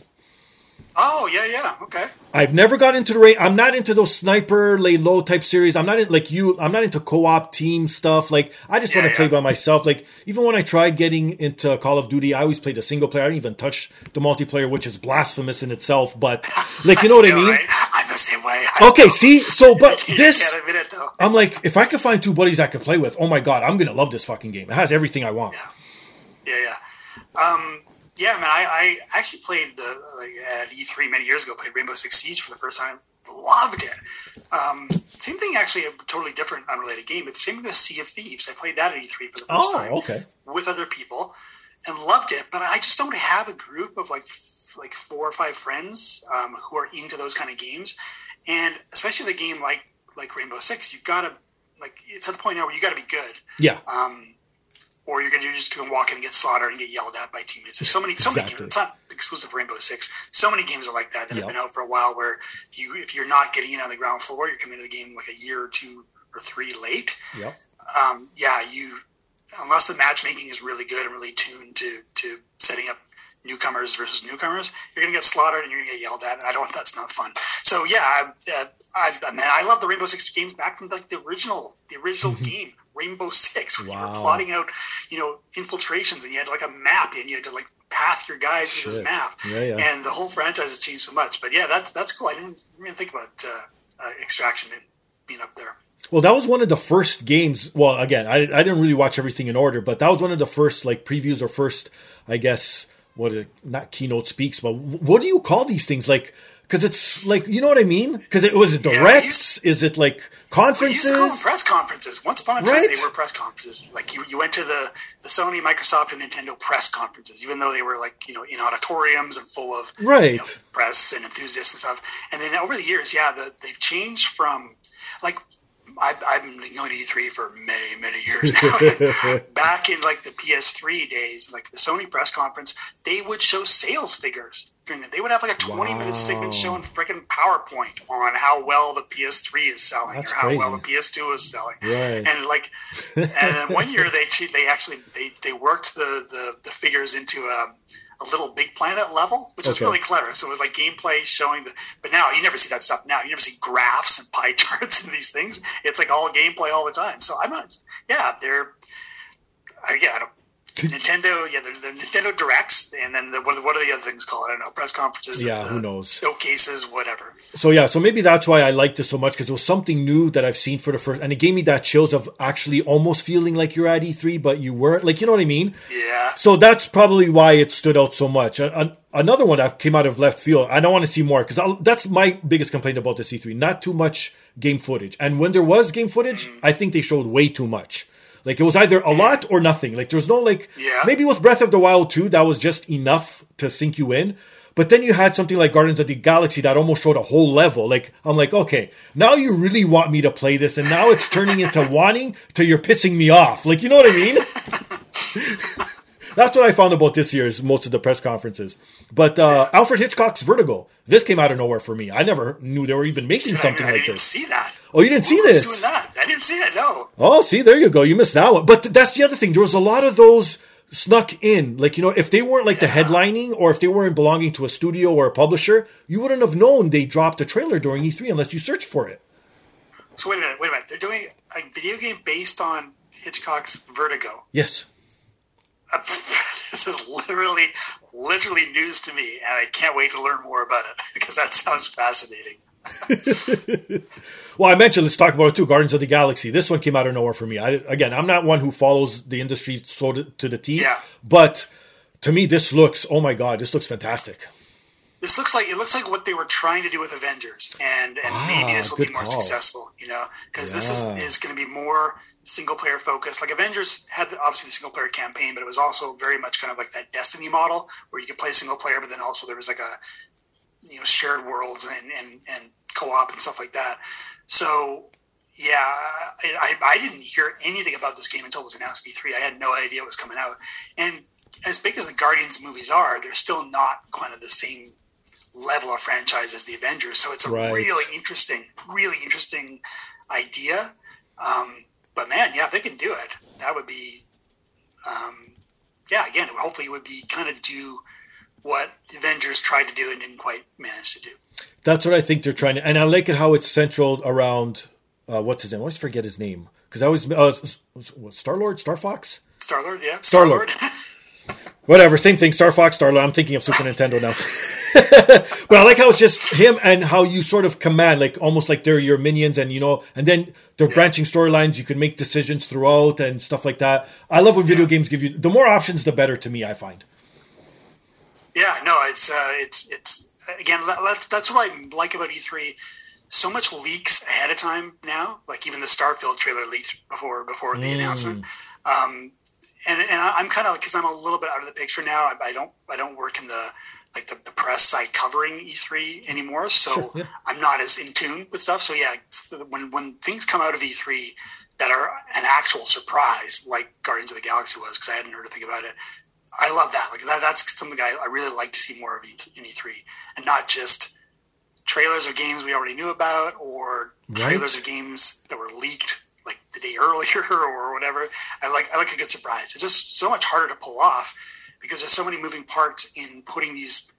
Oh yeah, yeah, okay. I've never got into the rain. I'm not into those sniper lay low type series. I'm not in like you. I'm not into co-op team stuff. Like I just yeah, want to yeah. play by myself. Like even when I tried getting into Call of Duty, I always played the single player. I didn't even touch the multiplayer, which is blasphemous in itself. But like you know what I mean? Right? I'm the same way. I okay, know. see, so but this, it, I'm like, if I could find two buddies I could play with, oh my god, I'm gonna love this fucking game. It has everything I want. Yeah, yeah, yeah. Um, yeah, man, I, I actually played the like, at E3 many years ago. Played Rainbow Six Siege for the first time loved it. Um, same thing, actually, a totally different, unrelated game. It's the same with Sea of Thieves. I played that at E3 for the first Oh, time okay. with other people and loved it. But I just don't have a group of like f- like four or five friends um, who are into those kind of games, and especially the game like like Rainbow Six. You've got to like it's at the point now where you got to be good. Yeah. Um, or you're gonna just gonna walk in and get slaughtered and get yelled at by teammates. There's so many, so many games. It's not exclusive Rainbow Six. So many games are like that that Yep. have been out for a while. Where you, if you're not getting in on the ground floor, you're coming to the game like a year or two or three late. Yep. Um, yeah, you unless the matchmaking is really good and really tuned to to setting up newcomers versus newcomers, you're gonna get slaughtered and you're gonna get yelled at, and I don't. That's not fun. So yeah, I, uh, I, I man, I love the Rainbow Six games back from like the original, the original game, Rainbow Six, where you were plotting out, you know, infiltrations, and you had like a map, and you had to like path your guys with this map, Yeah, yeah. and the whole franchise has changed so much. But yeah, that's that's cool. I didn't even think about uh, uh, Extraction being up there. Well, that was one of the first games. Well, again, I, I didn't really watch everything in order, but that was one of the first like previews or first, I guess, what not keynote speaks, but what do you call these things? Like, because it's like you know what I mean? Because it was it Yeah, directs? Is it like We used to call them press conferences. Once upon a time, Right. they were press conferences. Like you, you went to the, the Sony, Microsoft, and Nintendo press conferences, even though they were like you know in auditoriums and full of you Right. know, press and enthusiasts and stuff. And then over the years, yeah, the, they've changed from like I've, I've been going to E3 for many many years now. Back in like the PS3 days, like the Sony press conference, they would show sales figures during that. They would have like a 20 minute segment showing freaking PowerPoint on how well the PS3 is selling That's or how well the. PS2 is selling. Right. And like, and then one year they they actually they, they worked the, the the figures into a, a LittleBigPlanet level, which is Okay. really clever. So it was like gameplay showing the. But now you never see that stuff. Now you never see graphs and pie charts and these things. It's like all gameplay all the time. So I'm not. Yeah, they're. Yeah, I don't. Nintendo, yeah, the, Nintendo Directs, and then the, what, what are the other things called? I don't know, press conferences, Yeah, who uh, knows? showcases, whatever. So yeah, so maybe that's why I liked it so much because it was something new that I've seen for the first, and it gave me that chills of actually almost feeling like you're at E3, but you weren't. Like you know what I mean? Yeah, So that's probably why it stood out so much. A- an- another one that came out of left field. I don't want to see more because that's my biggest complaint about the E3. Not too much game footage, and when there was game footage, I think they showed way too much. Like it was either a lot or nothing. Like there's no like Yeah. maybe with Breath of the Wild 2 that was just enough to sink you in. But then you had something like Guardians of the Galaxy that almost showed a whole level. Like I'm like, okay, now you really want me to play this, and now it's turning into wanting to you're pissing me off. Like you know what I mean? That's what I found about this year's most of the press conferences. But uh, Alfred Hitchcock's Vertigo, this came out of nowhere for me. I never knew they were even making something I, I like didn't this. see that. Oh, you didn't see Who was this? Doing that? I didn't see it. No. Oh, see, there you go. You missed that one. But th- that's the other thing. There was a lot of those snuck in. Like, you know, if they weren't like the headlining or if they weren't belonging to a studio or a publisher, you wouldn't have known they dropped a trailer during E3 unless you searched for it. So wait a minute. Wait a minute. They're doing a video game based on Hitchcock's Vertigo. Yes. this is literally, literally news to me, and I can't wait to learn more about it because that sounds fascinating. Well, I mentioned, let's talk about it too. Guardians of the Galaxy. This one came out of nowhere for me. I, again, I'm not one who follows the industry so to, to the T, Yeah. but to me, this looks, oh my God, this looks fantastic. This looks like it looks like what they were trying to do with Avengers, and and maybe Ah, this will be more call. successful. You know, because this is is going to be more single player focused. Like Avengers had the, obviously the single player campaign, but it was also very much kind of like that Destiny model where you could play single player, but then also there was like a you know shared worlds and and, and co op and stuff like that. So yeah, I, I I didn't hear anything about this game until it was announced at E3. I had no idea it was coming out, and as big as the Guardians movies are, they're still not kind of the same level of franchise as the Avengers. So it's a Right. really interesting, really interesting idea. Um, but man, yeah, they can do it, that would be, um, yeah, again, hopefully it would be kind of do what the Avengers tried to do and didn't quite manage to do. That's what I think they're trying to, and I like it how it's central around, uh, what's his name? I always forget his name. Because I always, uh, Star Lord, Star Fox? Star Lord, yeah, Star-Lord. Whatever, same thing. Star Fox, Star Lord. I'm thinking of Super Nintendo now. but I like how it's just him and how you sort of command, like almost like they're your minions, and you know, and then they're branching storylines. You can make decisions throughout and stuff like that. I love when video games give you the more options, the better. To me, I find. Yeah, no, it's uh, it's it's again that's that's what I like about E3. so much leaks ahead of time now. Like even the Starfield trailer leaked before before the Mm. announcement. Um, and and I'm kind of because I'm a little bit out of the picture now. I, I don't I don't work in the like the, the press side covering E3 anymore, so Sure, yeah. I'm not as in tune with stuff. So yeah, when when things come out of E3 that are an actual surprise, like Guardians of the Galaxy was, because I hadn't heard a thing about it. I love that. Like that, that's something I, I really like to see more of in E3, and not just trailers of games we already knew about, or Right. trailers of games that were leaked like the day earlier or whatever. I like I like a good surprise. It's just so much harder to pull off because there's so many moving parts in putting these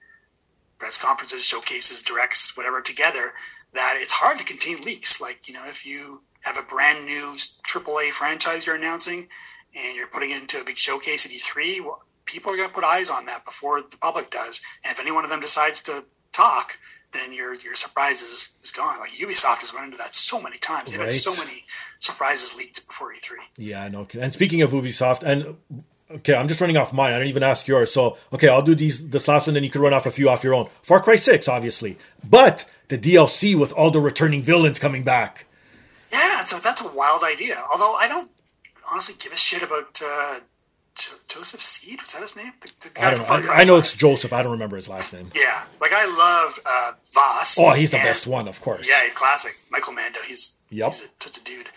press conferences, showcases, directs, whatever together that it's hard to contain leaks. Like you know, if you have a brand new AAA franchise you're announcing and you're putting it into a big showcase at E3, well, people are going to put eyes on that before the public does. And if any one of them decides to talk, then your your surprise is, is gone. Like Ubisoft has run into that so many times. They've Right. had so many surprises leaked before E E3. Yeah, I know. And speaking of Ubisoft, and okay, I'm just running off mine. I didn't even ask yours. So okay, I'll do these this last one, then you can run off a few off your own. Far Cry Six, obviously, but the DLC with all the returning villains coming back. Yeah, so that's a wild idea. Although I don't honestly give a shit about uh, jo- Joseph Seed. Was that his name? The, the I don't know. I, I know it's Joseph. I don't remember his last name. Yeah, like I loved uh, Voss. Oh, he's the and- best one, of course. Yeah, he's classic. Michael Mando. He's Yep. he's a, such a dude.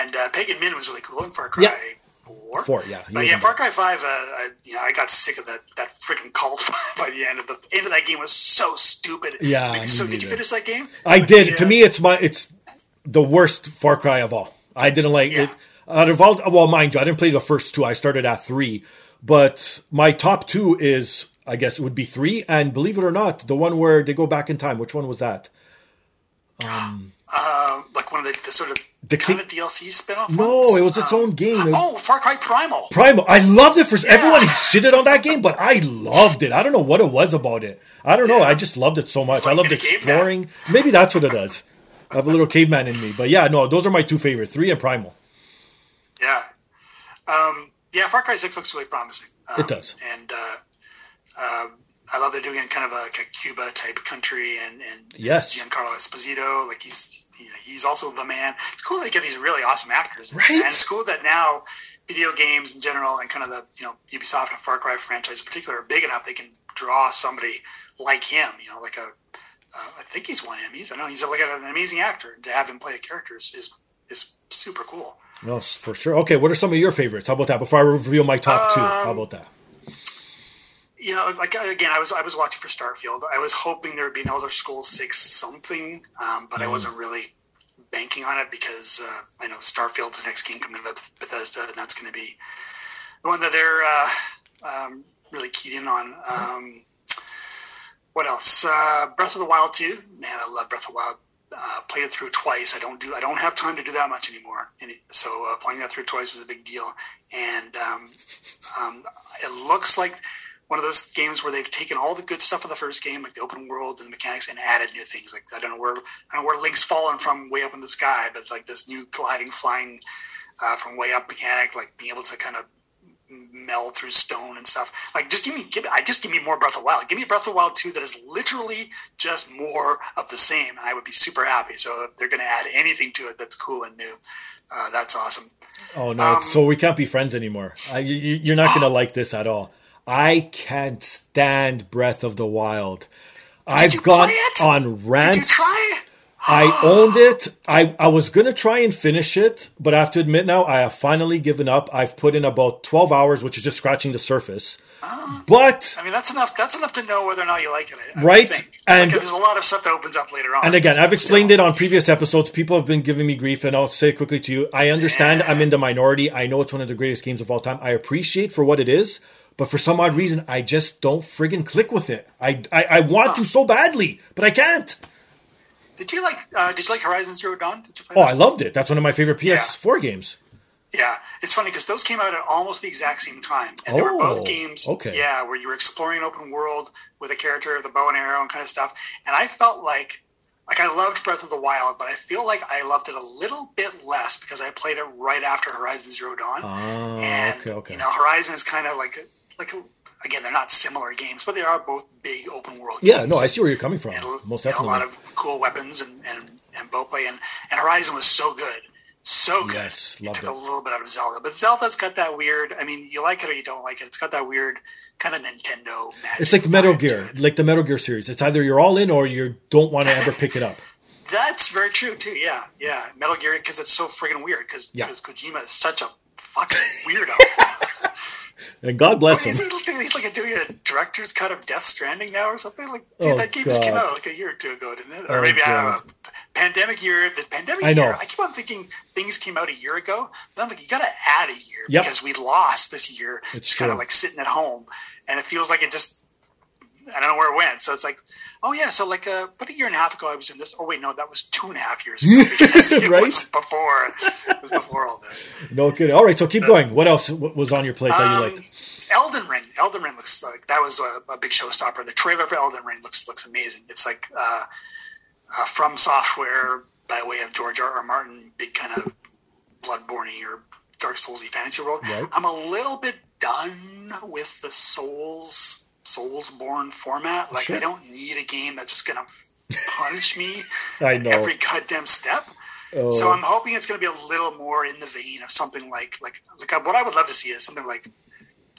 And uh, Pagan Min was really cool in Far Cry Yeah. Four. Four, yeah, But yeah, Far. Cry Five. Uh, I, you know, I got sick of that that freaking cult by the end of the end of that game was so stupid. Yeah, Like, so did you finish that game? I did. the, To me, it's my it's the worst Far Cry of all. I didn't like Yeah. it. Out of all, well, mind you, I didn't play the first two. I started at three, but my top two is, I guess, it would be three, and believe it or not, the one where they go back in time. Which one was that? uh, like one of the, the sort of The kind of DLC spin-off. No, ones. it was its Um, own game. Oh, Far Cry Primal. Primal. I loved it for everyone shitted on that game, but I loved it. I don't know what it was about it. I don't know. I just loved it so much. like I loved being a caveman. exploring. Maybe that's what it does. I have a little caveman in me. But yeah, no, those are my two favorite, three and Primal. Yeah. Um, yeah, Far Cry 6 looks really promising. Um, It does. And uh, uh, I love they're doing it in kind of a, like a Cuba type country and, and Yes. Giancarlo Esposito, like he's you know, he's also the man. It's cool they get these really awesome actors. Right. And it's cool that now video games in general and kind of the, you know, Ubisoft and Far Cry franchise in particular are big enough they can draw somebody like him, you know, like a, uh, I think he's won Emmys. I know he's like an amazing actor. And to have him play a character is, is, is super cool. No, for sure. Okay, what are some of your favorites? How about that? Before I reveal my top two, how Um, about that? you know, like again, I was I was watching for Starfield. I was hoping there would be an Elder Scrolls Six something, um, but I wasn't really banking on it because uh, I know Starfield's the next game coming out of Bethesda, and that's going to be the one that they're uh, um, really keyed in on. Um, what else? Uh, Breath of the Wild two. Man, I love Breath of the Wild. Uh, played it through twice. I don't do. I don't have time to do that much anymore. And so uh, playing that through twice was a big deal. And um, um, it looks like one of those games where they've taken all the good stuff of the first game, like the open world and the mechanics, and added new things. Like I don't know where I don't know where Link's fallen from way up in the sky, but like this new gliding, flying uh, from way up mechanic, like being able to kind of meld through stone and stuff. Like just give me, give I just give me more Breath of the Wild. Give me Breath of the Wild two that is literally just more of the same, and I would be super happy. So if they're going to add anything to it that's cool and new, uh, that's awesome. Oh no! um, so we can't be friends anymore. I, you, you're not gonna like this at all. I can't stand Breath of the Wild. I've gone on rants. I owned it. I, I was gonna try and finish it, but I have to admit now I have finally given up. I've put in about twelve hours, which is just scratching the surface. Ah. But I mean, that's enough. That's enough to know whether or not you like it. I Right, think. and- like, there's a lot of stuff that opens up later on. And again, I've explained Still. it on previous episodes. People have been giving me grief, and I'll say quickly to you. I understand I'm in the minority. I know it's one of the greatest games of all time. I appreciate for what it is, but for some odd reason, I just don't friggin' click with it. I I, I want to so badly, but I can't. Did you like? Uh, did you like Horizon Zero Dawn? Did you play Oh, that? I loved it. That's one of my favorite PS4 games. Yeah, it's funny because those came out at almost the exact same time, and they were Oh, both games. okay. Yeah, where you were exploring an open world with a character with a bow and arrow and kind of stuff. And I felt like, like I loved Breath of the Wild, but I feel like I loved it a little bit less because I played it right after Horizon Zero Dawn. Ah, and okay, okay. you know, Horizon is kind of like like again, they're not similar games, but they are both big open world. Games. Yeah, games. no, I see where you're coming from. and Most definitely. a lot of cool weapons and, and, and bow play, and, and Horizon was so good, so good. Yes, it took it. a little bit out of Zelda, but Zelda's got that weird. I mean, you like it or you don't like it. It's got that weird kind of Nintendo. Magic It's like Metal Gear, like the Metal Gear series. It's either you're all in or you don't want to ever pick it up. That's very true too. Yeah, yeah. Metal Gear because it's so friggin' weird because Yeah. Kojima is such a fucking weirdo. And God bless He's, him. he's like doing a director's cut of Death Stranding now or something. Like, dude, Oh, that game just came out like a year or two ago, didn't it? Or Oh, maybe I don't know. Pandemic year, the pandemic I know. year. I keep on thinking things came out a year ago. But I'm like, you got to add a year Yep. because we lost this year, It's just kind of like sitting at home, and it feels like it just. I don't know where it went. So it's like, oh yeah, so like uh, about a year and a half ago, I was doing this. Oh wait, no, that was two and a half years ago it Right? was before. It was before all this. No kidding. All right, so keep going. What else was on your plate that you Um, liked? Elden Ring. Elden Ring looks like that was a, a big showstopper. The trailer for Elden Ring looks looks amazing. It's like uh, uh, FromSoftware by way of George R. R. Martin, big kind of Bloodborne or Dark Soulsy fantasy world. Right. I'm a little bit done with the Souls Soulsborne format. Like Sure. I don't need a game that's just gonna punish me I know. every goddamn step. Oh, So I'm hoping it's going to be a little more in the vein of something like like like uh, what I would love to see is something like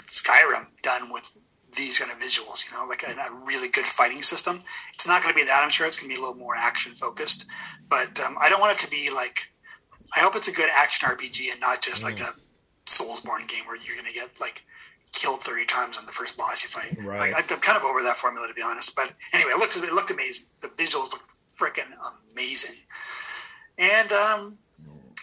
Skyrim done with these kind of visuals. You know, like a, a really good fighting system. It's not going to be that. I'm sure it's going to be a little more action focused, but um, I don't want it to be like. I hope it's a good action RPG and not just like a Soulsborne game where you're going to get like killed 30 times on the first boss you fight. Right. Like, I'm kind of over that formula to be honest. But anyway, it looked it looked amazing. The visuals look freaking amazing. And um,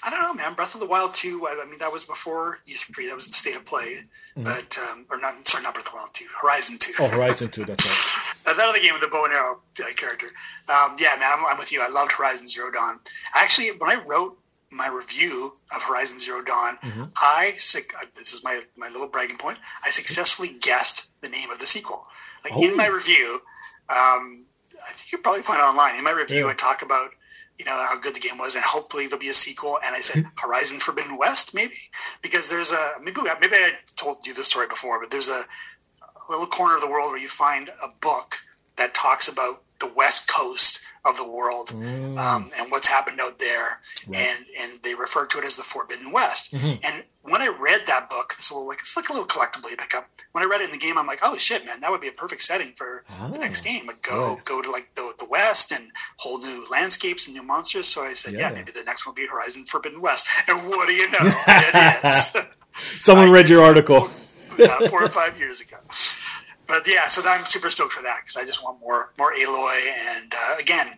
I don't know, man. Breath of the Wild 2, I, I mean, that was before E3. That was the state of play. But, um, or not, sorry, not Breath of the Wild 2, Horizon 2. oh, Horizon 2, that's right. That other game with the bow and arrow uh, character. Um, yeah, man, I'm, I'm with you. I loved Horizon Zero Dawn. Actually, when I wrote my review of Horizon Zero Dawn, Mhm. I this is my my little bragging point. I successfully guessed the name of the sequel. Like Oh. in my review, um, I think you probably find it online. In my review, Yeah. I talk about you know how good the game was, and hopefully there'll be a sequel. And I said Horizon Forbidden West, maybe because there's a maybe maybe I told you this story before, but there's a a little corner of the world where you find a book that talks about the west coast of the world Mm, um, and what's happened out there, Right. and and they refer to it as the Forbidden West. Mhm. And when I read that book, it's a little like it's like a little collectible you pick up. When I read it in the game, I'm like, oh shit, man, that would be a perfect setting for the next Ah, game. Like go right. go to like the the west and whole new landscapes and new monsters. So I said, yeah, Yeah. maybe the next one will be Horizon Forbidden West. And what do you know? it is. Someone I read your article. yeah, four or five years ago. But yeah, so I'm super stoked for that because I just want more more Aloy. And uh, again,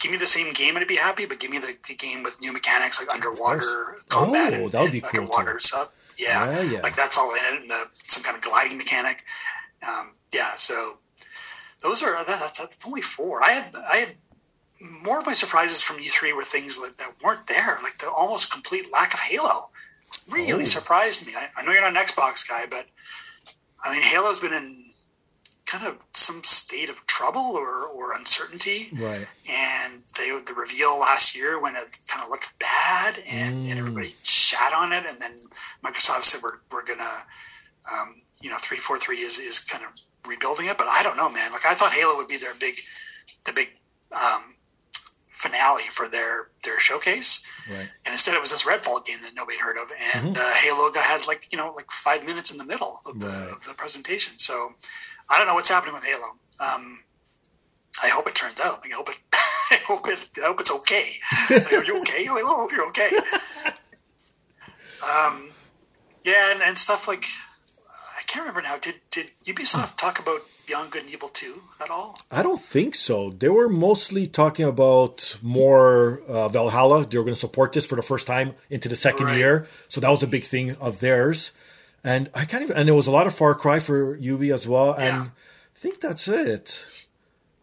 give me the same game and I'd be happy, but give me the, the game with new mechanics like underwater combat. Oh, that would be cool, Underwater stuff. Yeah, Yeah, yeah. like that's all in it, and the, some kind of gliding mechanic. Um, yeah, so those are that, that's, that's only four. I had I had more of my surprises from E3 were things that, that weren't there, like the almost complete lack of Halo. Really Oh. surprised me. I, I know you're not an Xbox guy, but I mean, Halo's been in kind of some state of trouble or, or uncertainty, Right. and they the reveal last year when it kind of looked bad, and, Mm. and everybody shat on it, and then Microsoft said we're we're gonna, um, you know, three four three is is kind of rebuilding it, but I don't know, man. Like I thought Halo would be their big, the big um, finale for their their showcase, Right. and instead it was this Redfall game that nobody heard of, and uh, Halo got, had like you know like five minutes in the middle of the, Right. of the presentation. So I don't know what's happening with Halo. Um, I hope it turns out. I hope it. I hope it. I hope it's okay. Like, are you okay? I hope you're okay. Um, yeah, and, and stuff like I can't remember now. Did did Ubisoft talk about Beyond Good and Evil two at all? I don't think so. They were mostly talking about more uh, Valhalla. They were going to support this for the first time into the second Right. year, so that was a big thing of theirs. And I can't even. And there was a lot of Far Cry for Ubi as well. And Yeah. I think that's it.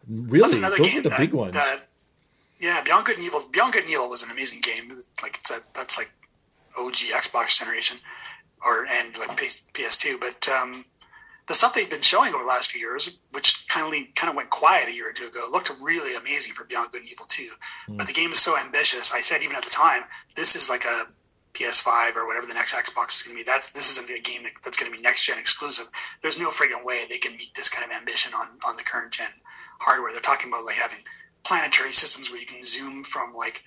Really, another those game are the that, big ones. That, yeah, Beyond Good and Evil. Beyond Good and Evil was an amazing game. Like it's a that's like OG Xbox generation, or and like PS, PS2. But um, the stuff they've been showing over the last few years, which kind of kind of went quiet a year or two ago, looked really amazing for Beyond Good and Evil 2. Hmm. But the game is so ambitious. I said even at the time, this is like a PS5 or whatever the next Xbox is going to be. That's this isn't a game that's going to be next gen exclusive. There's no friggin' way they can meet this kind of ambition on on the current gen hardware. They're talking about like having planetary systems where you can zoom from like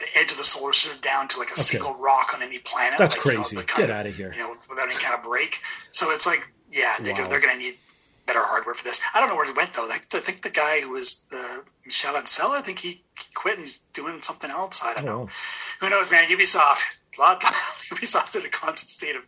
the edge of the solar system down to like a okay. single rock on any planet. That's like, crazy. You know, Get out of here. You know, without any kind of break. So it's like, yeah, they wow. they're going to need better hardware for this. I don't know where he went though. Like, I think the guy who was the Michel Ancel, I think he, he quit and he's doing something else. I don't oh. know. Who knows, man? Ubisoft, a lot. Ubisoft's in a constant state of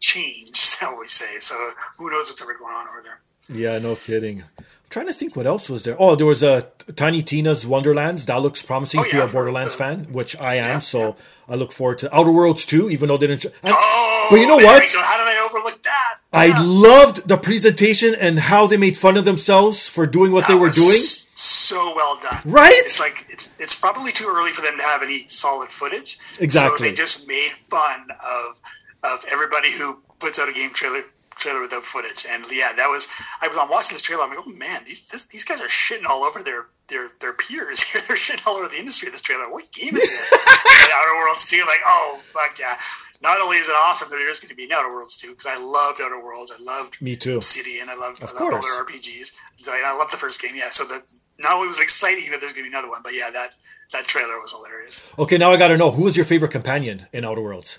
change, shall we say? So who knows what's ever going on over there? Yeah, no kidding I'm trying to think what else was there. Oh, there was a uh, Tiny Tina's Wonderlands. That looks promising oh, if you're a Borderlands the, fan, which I am. Yeah, so yeah. I look forward to Outer Worlds too, even though they didn't. And, oh, but you know what? How did I overlook? I loved the presentation and how they made fun of themselves for doing what that they were doing. So well done, right? It's like it's it's probably too early for them to have any solid footage. Exactly. So they just made fun of of everybody who puts out a game trailer trailer without footage. And yeah, that was I was on watching this trailer. I'm like, oh man, these this, these guys are shitting all over their their their peers here. their shit all over the industry. This trailer. What game is this? Outer Worlds 2. Like, oh fuck yeah. Not only is it awesome, there is going to be an Outer Worlds 2 because I loved Outer Worlds. I loved Me too. City and I loved, of I loved other RPGs. So I loved the first game. Yeah. So the not only was it exciting that there's going to be another one, but yeah, that that trailer was hilarious. Okay, now I got to know who was your favorite companion in Outer Worlds?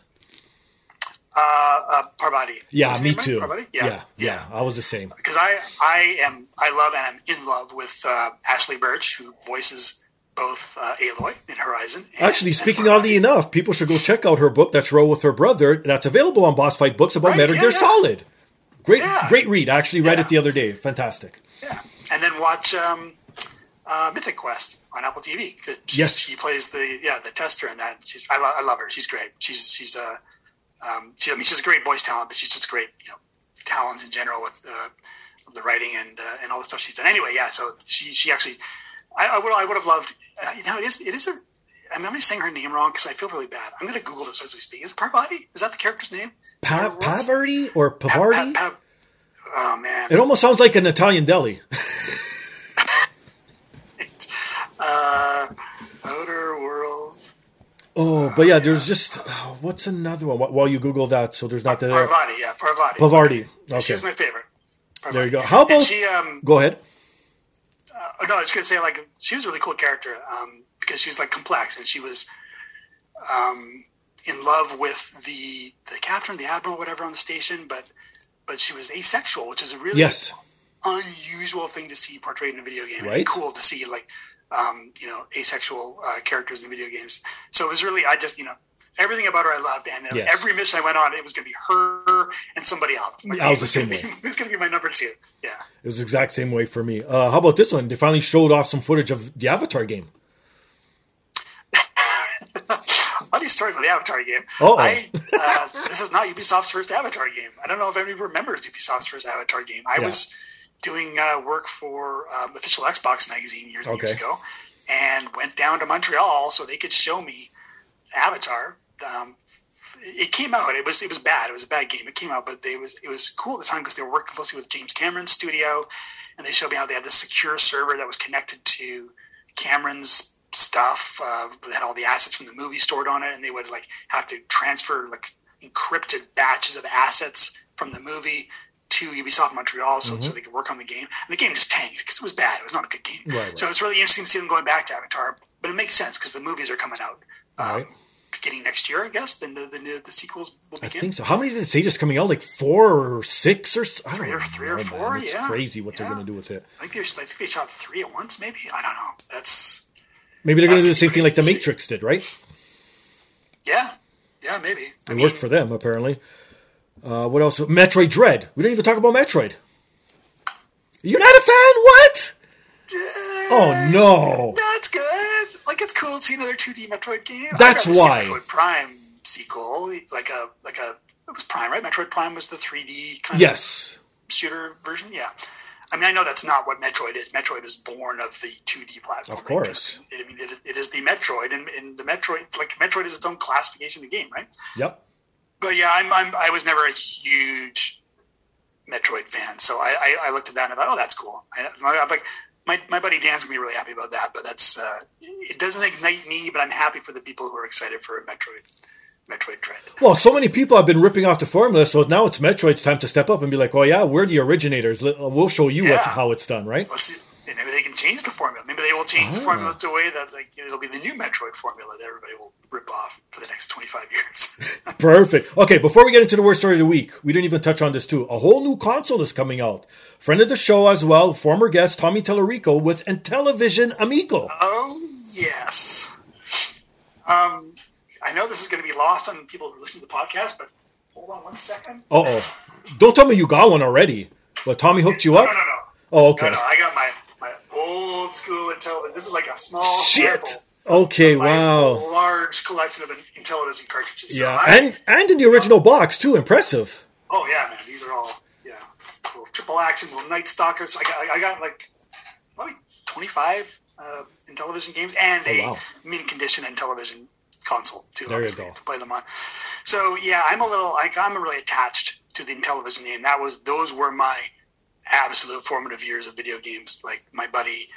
Uh, uh, Parvati. Yeah, me too. Parvati? Yeah, yeah, yeah, I was the same. Because I, I am, I love and I'm in love with uh, Ashly Burch, who voices both uh, Aloy in Horizon. And, Actually, speaking oddly enough, people should go check out her book that's Row with her brother. That's available on Boss Fight Books about right, Metal Gear yeah. Solid. Great, great read. I actually read it the other day. Fantastic. Yeah, and then watch um, uh, Mythic Quest on Apple TV. She, yes, she plays the yeah the tester in that. She's I, lo- I love her. She's great. She's she's a uh, um, she, I mean, she's a great voice talent, but she's just great, you know, talent in general with uh, the writing and uh, and all the stuff she's done. Anyway, yeah. So she she actually, I, I would I would have loved. Uh, you know, it is it is a. I'm only saying her name wrong because I feel really bad. I'm going to Google this as we speak. Is it Parvati? Is that the character's name? Pa- Pavarti or Pavarti? Pa- pa- oh man, it almost sounds like an Italian deli. uh, Outer Worlds Oh, but yeah, there's just oh, what's another one? While you Google that, so there's not that. Parvati, yeah, Parvati. Parvati. Okay. She's my favorite. Parvati. There you go. How about? And she, um, go ahead. Uh, no, I was gonna say like she was a really cool character um, because she was like complex and she was um, in love with the the captain, the admiral, whatever on the station, but but she was asexual, which is a really yes. unusual thing to see portrayed in a video game. Right. cool to see like um, you know, asexual uh, characters in video games. So it was really, I just, you know, everything about her I loved, and yes. every mission I went on, it was going to be her and somebody else. Like, I was the same way. It was going to be my number two. Yeah, it was the exact same way for me. Uh, how about this one? They finally showed off some footage of the Avatar game. Funny story about the Avatar game. Oh, uh, this is not Ubisoft's first Avatar game. I don't know if anybody remembers Ubisoft's first Avatar game. I yeah. was doing uh, work for um, official Xbox magazine years, okay. years ago, and went down to Montreal so they could show me Avatar. Um, it came out. It was it was bad. It was a bad game. It came out, but they was it was cool at the time because they were working closely with James Cameron's studio, and they showed me how they had this secure server that was connected to Cameron's stuff uh, that had all the assets from the movie stored on it, and they would like have to transfer like encrypted batches of assets from the movie to Ubisoft Montreal so, mm-hmm. so they could work on the game. And the game just tanked because it was bad. It was not a good game. Right, right. So it's really interesting to see them going back to Avatar. But it makes sense because the movies are coming out. Um, right. Beginning next year, I guess. Then the, the, the, sequels will begin. I think so. How many did it say just coming out? Like four or six or I three or three or four? Man. It's yeah, crazy what yeah. they're going to do with it. I think, I think they shot three at once. Maybe I don't know. That's maybe they're going to do the same thing like the Matrix did, right? Yeah, yeah, maybe. It I mean, worked for them apparently. Uh, what else? Metroid Dread. We didn't even talk about Metroid. You're not a fan? What? Uh, oh no! No, it's good. Like it's cool to see another 2D Metroid game. That's why. Metroid Prime sequel, like a like a it was Prime, right? Metroid Prime was the 3D kind yes. of shooter version. Yeah. I mean, I know that's not what Metroid is. Metroid is born of the 2D platform. Of course. I mean, it, it is the Metroid, and, and the Metroid, like Metroid, is its own classification of game, right? Yep but yeah, I'm, I'm, i was never a huge Metroid fan, so I, I, I, looked at that and I thought, oh, that's cool. I, am like, my, my buddy Dan's gonna be really happy about that, but that's uh, it doesn't ignite me, but I'm happy for the people who are excited for a Metroid. Metroid Dread. Well, so many people have been ripping off the formula, so now it's Metroid's time to step up and be like, "Oh yeah, we're the originators. We'll show you yeah. how it's done." Right? Let's see, maybe they can change the formula. Maybe they will change Ah. the formula to a way that like it'll be the new Metroid formula that everybody will rip off for the next twenty five years. Perfect. Okay, before we get into the worst story of the week, we didn't even touch on this too. A whole new console is coming out. Friend of the show as well, former guest Tommy Tallarico with Intellivision Amico. oh yes. Um, I know this is going to be lost on people who listen to the podcast, but hold on one second. Uh oh. Don't tell me you got one already. But Tommy hooked you up? no, no. No. Oh, okay. No, no, I got my old school Intellivision. This is like a small Shit. sample Okay, wow. large collection of Intellivision cartridges. So Yeah, I- and and in the original box too. Impressive. Oh yeah, man. These are all yeah, little triple action, little Night Stalkers. So I got I got like probably twenty five uh, Intellivision games and Oh, a wow. mint condition Intellivision console too. There you go. To play them on. So yeah, I'm a little like I'm really attached to the Intellivision name. That was those were my absolute formative years of video games. Like my buddy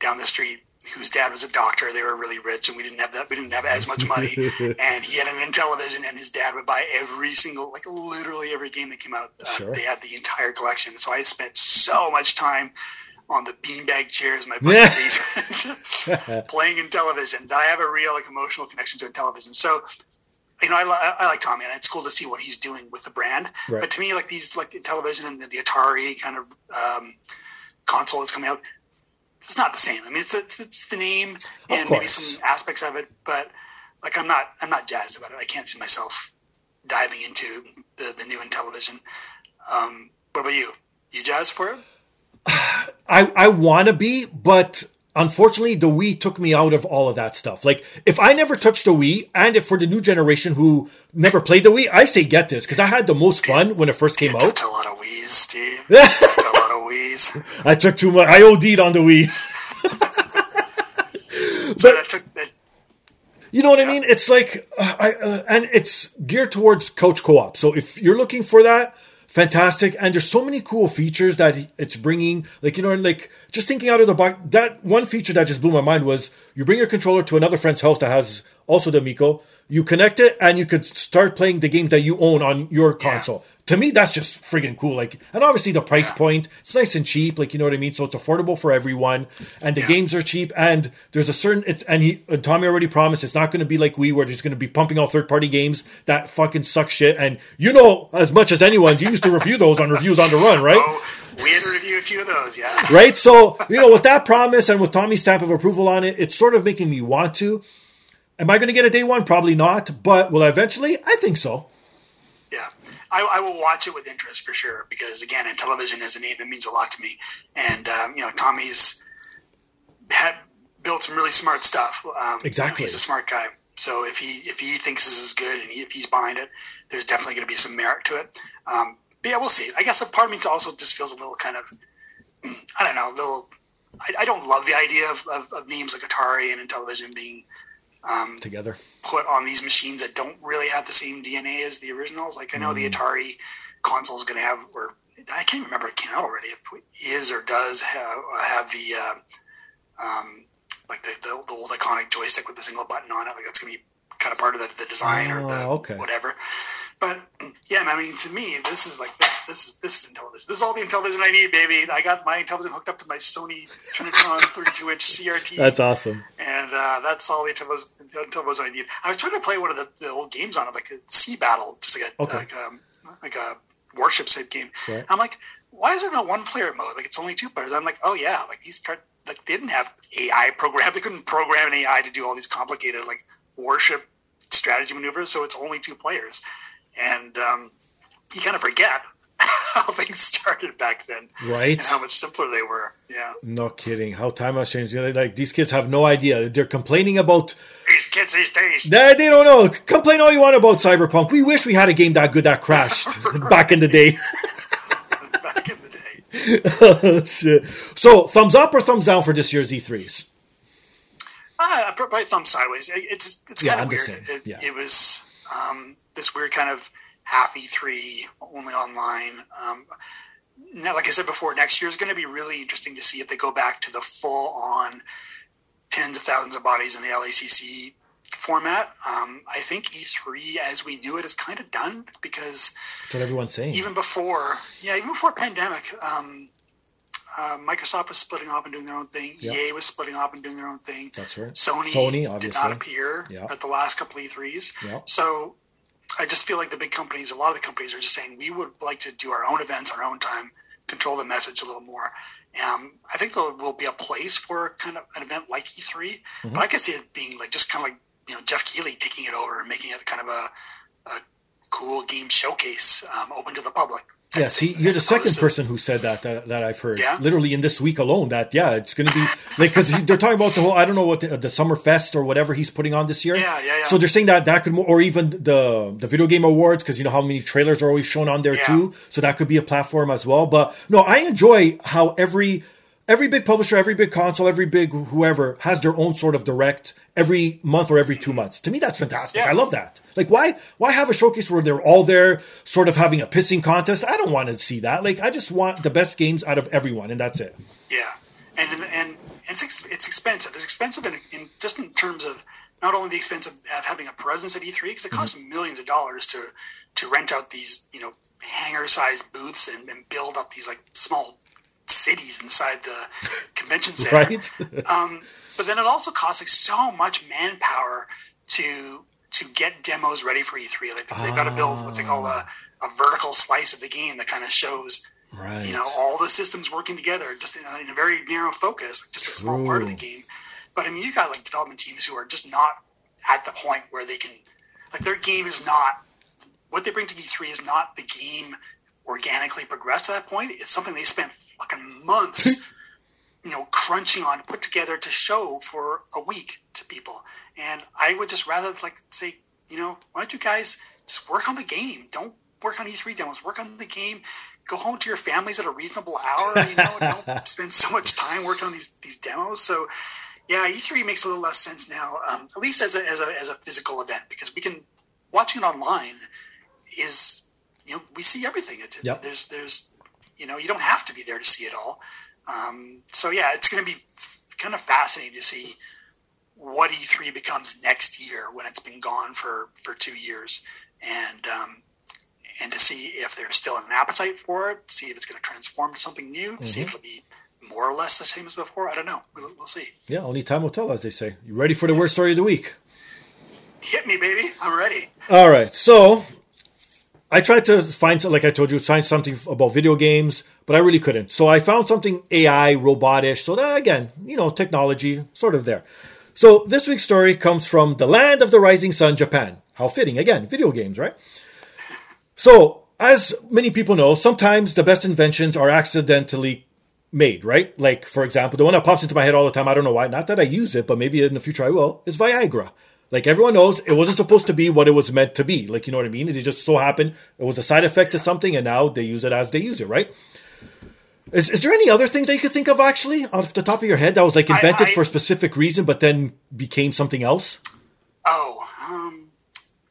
down the street whose dad was a doctor. They were really rich, and we didn't have that. We didn't have as much money. and he had an Intellivision, and his dad would buy every single, like literally every game that came out. Uh, Sure. They had the entire collection. So I spent so much time on the beanbag chairs in my buddy's basement playing Intellivision. I have a real like emotional connection to television. So. You know, I, li- I like Tommy, and it's cool to see what he's doing with the brand. Right. But to me, like these, like the Intellivision and the, the Atari kind of um, console that's coming out, it's not the same. I mean, it's it's, it's the name and maybe some aspects of it, but like I'm not I'm not jazzed about it. I can't see myself diving into the the new Intellivision. Um, what about you? You jazzed for it? I I want to be, but unfortunately, the Wii took me out of all of that stuff. Like, if I never touched the Wii, and if for the new generation who never played the Wii, I say get this because I had the most fun when it first came out. A lot of wheeze, Steve. A lot of wheeze. I took too much. I OD'd on the Wii. So that took that. You know what I mean? It's like, uh, I, uh, and it's geared towards couch co-op. So if you're looking for that, fantastic. And there's so many cool features that it's bringing. Like you know, like just thinking out of the box. That one feature that just blew my mind was you bring your controller to another friend's house that has also the Amico. You connect it, and you could start playing the games that you own on your console. To me, that's just friggin' cool. Like, and obviously the price point, it's nice and cheap. Like, you know what I mean? So it's affordable for everyone, and the games are cheap. And there's a certain, it's and he, and Tommy already promised it's not going to be like we, were just going to be pumping out third party games that fucking suck shit. And you know as much as anyone, you used to review those on reviews on the run, right? Oh, we had to review a few of those. Yeah. right? So, you know, with that promise and with Tommy's stamp of approval on it, it's sort of making me want to. Am I going to get a day one? Probably not. But will I eventually? I think so. I, I will watch it with interest for sure because again, Intellivision is a name that means a lot to me, and um, you know, Tommy's had built some really smart stuff. Um, you know, Exactly. he's a smart guy. So if he if he thinks this is good and he, if he's behind it, there's definitely going to be some merit to it. Um, but yeah, we'll see. I guess a part of me also just feels a little kind of I don't know, a little. I, I don't love the idea of, of, of names like Atari and Intellivision being um, Together. put on these machines that don't really have the same DNA as the originals. Like I know the Atari console is going to have, or I can't remember it came out already. If it is or does have, have the uh, um, like the, the, the old iconic joystick with the single button on it. Like that's going to be kind of part of the, the design or the Oh, okay. whatever. But yeah, I mean, to me, this is like this. This is this is Intellivision. This is all the Intellivision I need, baby. I got my Intellivision hooked up to my Sony Trinitron 32 inch CRT That's awesome. and uh, that's all the Intellivision, Intellivision I need. I was trying to play one of the, the old games on it, like a Sea Battle, just like a Okay. like, um, like a warship type game. Right. I'm like, why is there no one player mode? Like it's only two players. I'm like, oh yeah, like these card, like they didn't have AI program. They couldn't program an AI to do all these complicated like warship strategy maneuvers. So it's only two players, and um, you kind of forget how things started back then Right? and how much simpler they were. Yeah, No kidding. How time has changed. You know, Like these kids have no idea. They're complaining about. these kids these days. They, they don't know. Complain all you want about Cyberpunk. We wish we had a game that good that crashed back in the day. back in the day. Oh, shit. So, thumbs up or thumbs down for this year's E E3s? Uh, probably thumb sideways. It- It's it's Yeah, kind of weird. It, Yeah. it was um, this weird kind of half E3 only online. Um, now, like I said before, next year is going to be really interesting to see if they go back to the full on tens of thousands of bodies in the LACC format. Um, I think E3 as we knew it is kind of done because That's what everyone's saying. even before, yeah, even before pandemic, um, uh, Microsoft was splitting off and doing their own thing. Yeah. EA was splitting off and doing their own thing. That's right. Sony, Sony, did not appear Yeah. at the last couple E3s. Yeah. So I just feel like the big companies, a lot of the companies are just saying we would like to do our own events, our own time, control the message a little more. Um, I think there will be a place for kind of an event like E3, Mm-hmm. but I can see it being like just kind of like you know Geoff Keighley taking it over and making it kind of a, a cool game showcase um, open to the public. Yeah, see, you're the second person who said that, that that I've heard. Yeah? Literally in this week alone, that yeah, it's going to be like because they're talking about the whole I don't know what the, the summer fest or whatever he's putting on this year. Yeah, yeah, yeah. So they're saying that that could, mo- or even the the video game awards because you know how many trailers are always shown on there Yeah. too. So that could be a platform as well. But no, I enjoy how every every big publisher, every big console, every big whoever has their own sort of direct every month or every two months. To me, that's fantastic. Yeah. I love that. Like, why why have a showcase where they're all there, sort of having a pissing contest? I don't want to see that. Like, I just want the best games out of everyone, and that's it. Yeah, and and, and it's ex- it's expensive. It's expensive in, in just in terms of not only the expense of, of having a presence at E3 because it costs millions of dollars to to rent out these you know hangar sized booths and, and build up these like small cities inside the convention center. Right? Um, but then it also costs like so much manpower to to get demos ready for E3. Like they've got to build what they call a, a vertical slice of the game that kind of shows right. you know all the systems working together just in a, in a very narrow focus, just a small part of the game. But I mean, you've got like development teams who are just not at the point where they can like their game is not what they bring to E3 is not the game organically progressed to that point. It's something they spent fucking months, you know, crunching on, put together to show for a week to people. And I would just rather like say, you know, why don't you guys just work on the game? Don't work on E3 demos. Work on the game. Go home to your families at a reasonable hour. You know, don't spend so much time working on these these demos. So, yeah, E3 makes a little less sense now, um, at least as a, as a as a physical event, because we can watching it online is you know we see everything. It, Yep. There's there's you know you don't have to be there to see it all. Um, so yeah, it's going to be kind of fascinating to see what E3 becomes next year when it's been gone for for two years, and um, and to see if there's still an appetite for it, see if it's going to transform to something new, see if it'll be more or less the same as before. I don't know. We'll, we'll see. yeah, only time will tell, as they say. You ready for the worst story of the week? Hit me, baby. I'm ready. All right, so I tried to find, like I told you, find something about video games, but I really couldn't. So I found something AI, robotish. So that, again, you know, technology, sort of there. So this week's story comes from the land of the rising sun, Japan. How fitting, again, video games, right? So, as many people know, sometimes the best inventions are accidentally made, right? Like, for example, the one that pops into my head all the time, I don't know why, not that I use it, but maybe in the future I will, is Viagra. Like, everyone knows it wasn't supposed to be what it was meant to be. Like, you know what I mean? It just so happened it was a side effect to something, and now they use it as they use it, right? Is, is there any other things that you could think of, actually, off the top of your head, that was like invented I- for a specific reason, but then became something else? Oh, um,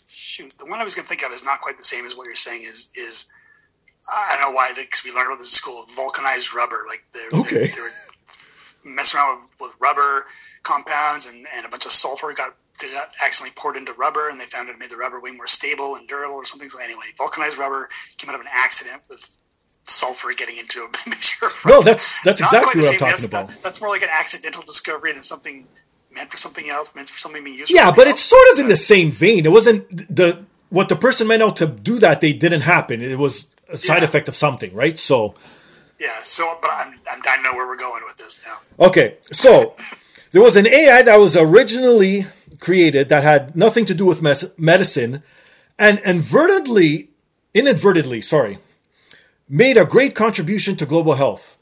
shoot. The one I was going to think of is not quite the same as what you're saying. Is is I don't know why because we learned about this in school. Vulcanized rubber, like they, Okay. they, they were messing around with, with rubber compounds, and, and a bunch of sulfur got, they got accidentally poured into rubber, and they found it made the rubber way more stable and durable, or something. So anyway, vulcanized rubber came out of an accident with sulfur getting into a mixture. of No, that's that's Not exactly what I'm talking that's, about. that- that's more like an accidental discovery than something meant for something else, meant for something being used. Yeah, but else. it's sort of in the same vein. It wasn't the what the person meant out to do that they didn't happen. It was a side Yeah. effect of something, right? So Yeah, so but I'm, I'm I know where we're going with this now. okay, so there was an AI that was originally created that had nothing to do with mes- medicine, and inadvertently, inadvertently, sorry, made a great contribution to global health.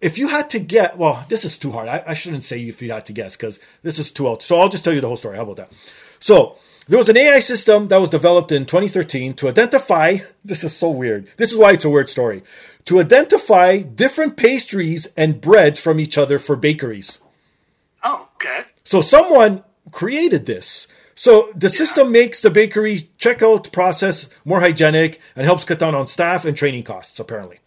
If you had to get, well, this is too hard. I, I shouldn't say if you had to guess because this is too old. So I'll just tell you the whole story. How about that? So there was an AI system that was developed in 2013 to identify. This is so weird. This is why it's a weird story. To identify different pastries and breads from each other for bakeries. Oh, okay. So someone created this. So the system makes the bakery checkout process more hygienic and helps cut down on staff and training costs, apparently.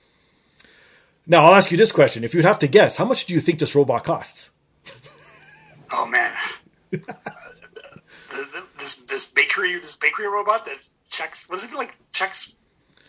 Now, I'll ask you this question. If you'd have to guess, how much do you think this robot costs? Oh man, the, the, this this bakery this bakery robot that checks what is it like checks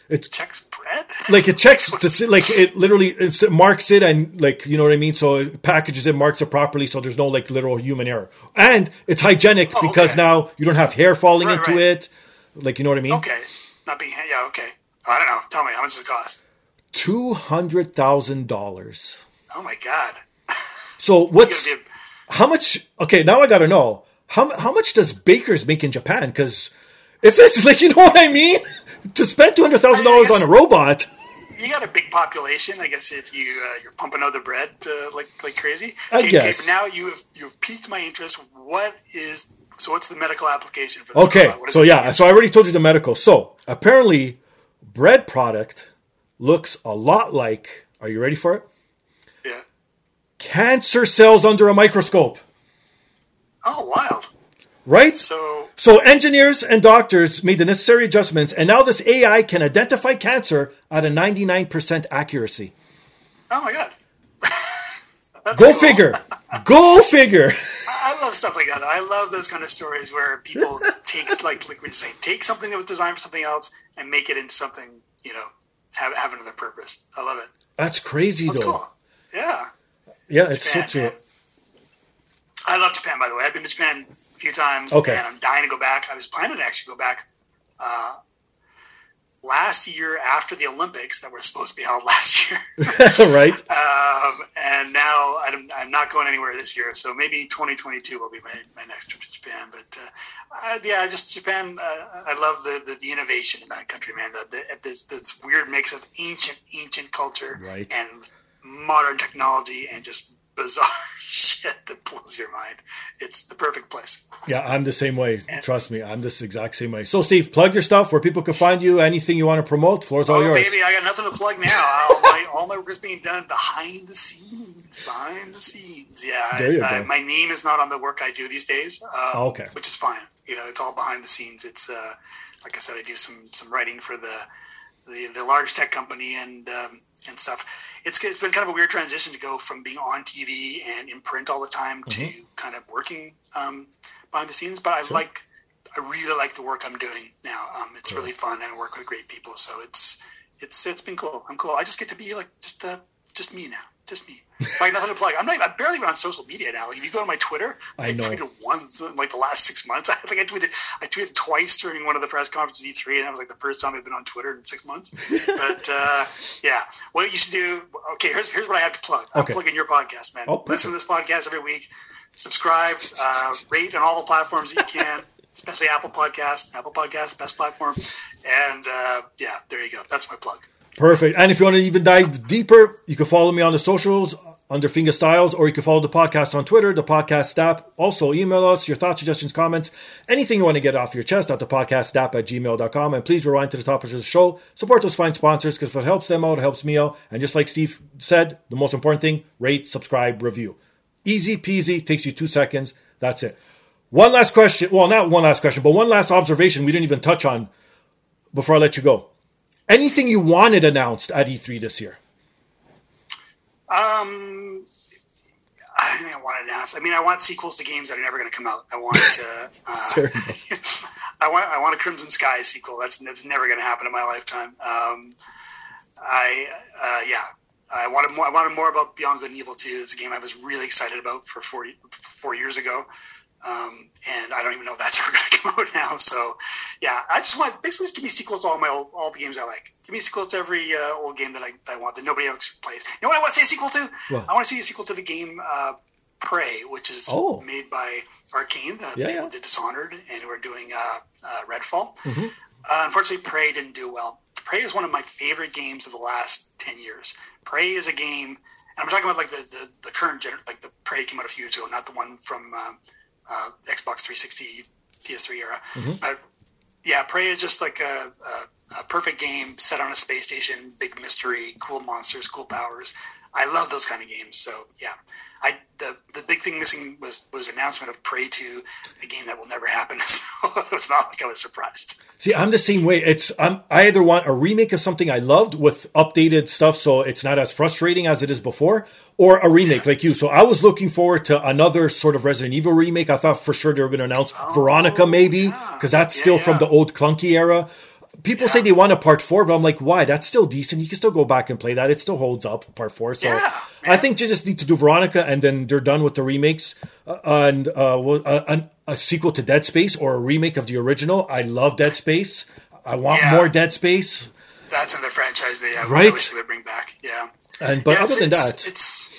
it checks bread. like it checks the like it literally it marks it and like you know what I mean. So it packages it, marks it properly, so there's no like literal human error, and it's hygienic Oh, because okay. now you don't have hair falling Right, into right. it. Like you know what I mean? Okay, not being yeah. Okay, I don't know. Tell me how much does it cost? Two hundred thousand dollars. Oh my god, So what's gonna how much? Okay, now I got to know how how much does bakers make in Japan? Because if it's like you know what I mean, to spend two hundred thousand dollars on a robot. You got a big population. I guess if you uh, you're pumping out the bread uh, like like crazy. I Okay, guess. but now you have you've piqued my interest. What is so? What's the medical application for this Okay, robot? What is so yeah, used? so I already told you the medical. So apparently, bread product looks a lot like. Are you ready for it? yeah. Cancer cells under a microscope, Oh, wild. Right? So So engineers and doctors made the necessary adjustments, and now this AI can identify cancer at a 99% accuracy. oh my god. That's Go cool. figure. Go figure. I love stuff like that. I love those kind of stories where people takes like like we say, take something that was designed for something else and make it into something you know have have another purpose. I love it. That's crazy, That's though. cool. Yeah, Yeah, it's Japan, a. man. I love Japan. By the way, I've been to Japan a few times, Okay. and I'm dying to go back. I was planning to actually go back uh, last year after the Olympics that were supposed to be held last year. right? Um, and now I'm, I'm not going anywhere this year, so maybe 2022 will be my, my next trip to Japan. But uh, uh, yeah, just Japan. Uh, I love the, the, the innovation in that country, man. The, the, this this weird mix of ancient ancient culture Right. and modern technology and just bizarre shit that blows your mind. It's the perfect place. Yeah, I'm the same way. Trust me, I'm this exact same way. So, Steve, plug your stuff where people can find you. Anything you want to promote, floor's all Oh, yours. baby, I got nothing to plug now. All my, all my work is being done behind the scenes. Behind the scenes. Yeah. I- go. my name is not on the work I do these days. Um, Oh, okay. Which is fine. You know, it's all behind the scenes. It's, uh, like I said, I do some, some writing for the, the, the large tech company and, um, and stuff. It's, it's been kind of a weird transition to go from being on TV and in print all the time to Mm-hmm. kind of working um, behind the scenes. But I like, I really like the work I'm doing now. Um, it's really fun and I work with great people. So it's, it's, it's been cool. I'm cool. I just get to be like, just, uh, just me now. Just me. So I got nothing to plug. I'm not. I'm barely even on social media now. Like if you go to my Twitter, I know. tweeted once in like the last six months. I think I tweeted. I tweeted twice during one of the press conferences at E3, and that was like the first time I've been on Twitter in six months. But uh, yeah, what you should do. Okay, here's here's what I have to plug. I'm Okay. plugging your podcast, man. Oh, Listen to this podcast every week. Subscribe, uh, rate on all the platforms that you can. Especially Apple Podcast, Apple Podcast, best platform, and uh, yeah, there you go. That's my plug. Perfect. And if you want to even dive deeper, you can follow me on the socials under Fingastylz, or you can follow the podcast on Twitter, dapodcastdap. Also, email us your thoughts, suggestions, comments, anything you want to get off your chest at dapodcastdap at gmail.com. And please rewind to the top of the show. Support those fine sponsors because if it helps them out, it helps me out. And just like Steve said, the most important thing rate, subscribe, review. Easy peasy, takes you two seconds. That's it. One last question. Well, not one last question, but one last observation we didn't even touch on before I let you go. Anything you wanted announced at E3 this year? Um, I don't think I want to announce. I mean, I want sequels to games that are never going to come out. I want to. Uh, I want. I want a Crimson Skies sequel. That's that's never going to happen in my lifetime. Um, I uh, yeah. I wanted more. I wanted more about Beyond Good and Evil 2. It's a game I was really excited about for four four years ago. Um, and I don't even know if that's ever going to come out now. So, yeah, I just want basically just give me sequels to all my old, all the games I like. Give me sequels to every uh, old game that I, that I want that nobody else plays. You know what I want to see a sequel to? What? I want to see a sequel to the game uh, Prey, which is Oh. made by Arkane, the Yeah, people yeah. did Dishonored, and who are doing uh, uh, Redfall. Mm-hmm. Uh, unfortunately, Prey didn't do well. Prey is one of my favorite games of the last ten years. Prey is a game, and I'm talking about like the the, the current gener- like the Prey came out a few years ago, not the one from uh, Xbox 360, PS3 era. But yeah, Prey is just like a, a, a perfect game set on a space station, big mystery, cool monsters, cool powers. I love those kind of games. So yeah, I the the big thing missing was was announcement of Prey 2, a game that will never happen. So it's not like I was surprised. See, I'm the same way. It's I'm, I either want a remake of something I loved with updated stuff, so it's not as frustrating as it is before, or a remake like you. So I was looking forward to another sort of Resident Evil remake. I thought for sure they were going to announce oh, Veronica, maybe yeah. because that's Yeah, still yeah. from the old clunky era. People say they want a part four, but I'm like, why? That's still decent. You can still go back and play that. It still holds up, part four. So Yeah, I think you just need to do Veronica, and then they're done with the remakes uh, and uh, a, a, a sequel to Dead Space or a remake of the original. I love Dead Space. I want Yeah. more Dead Space. That's another franchise they have. Right. wish they would bring back. Yeah. And but yeah, other than that, it's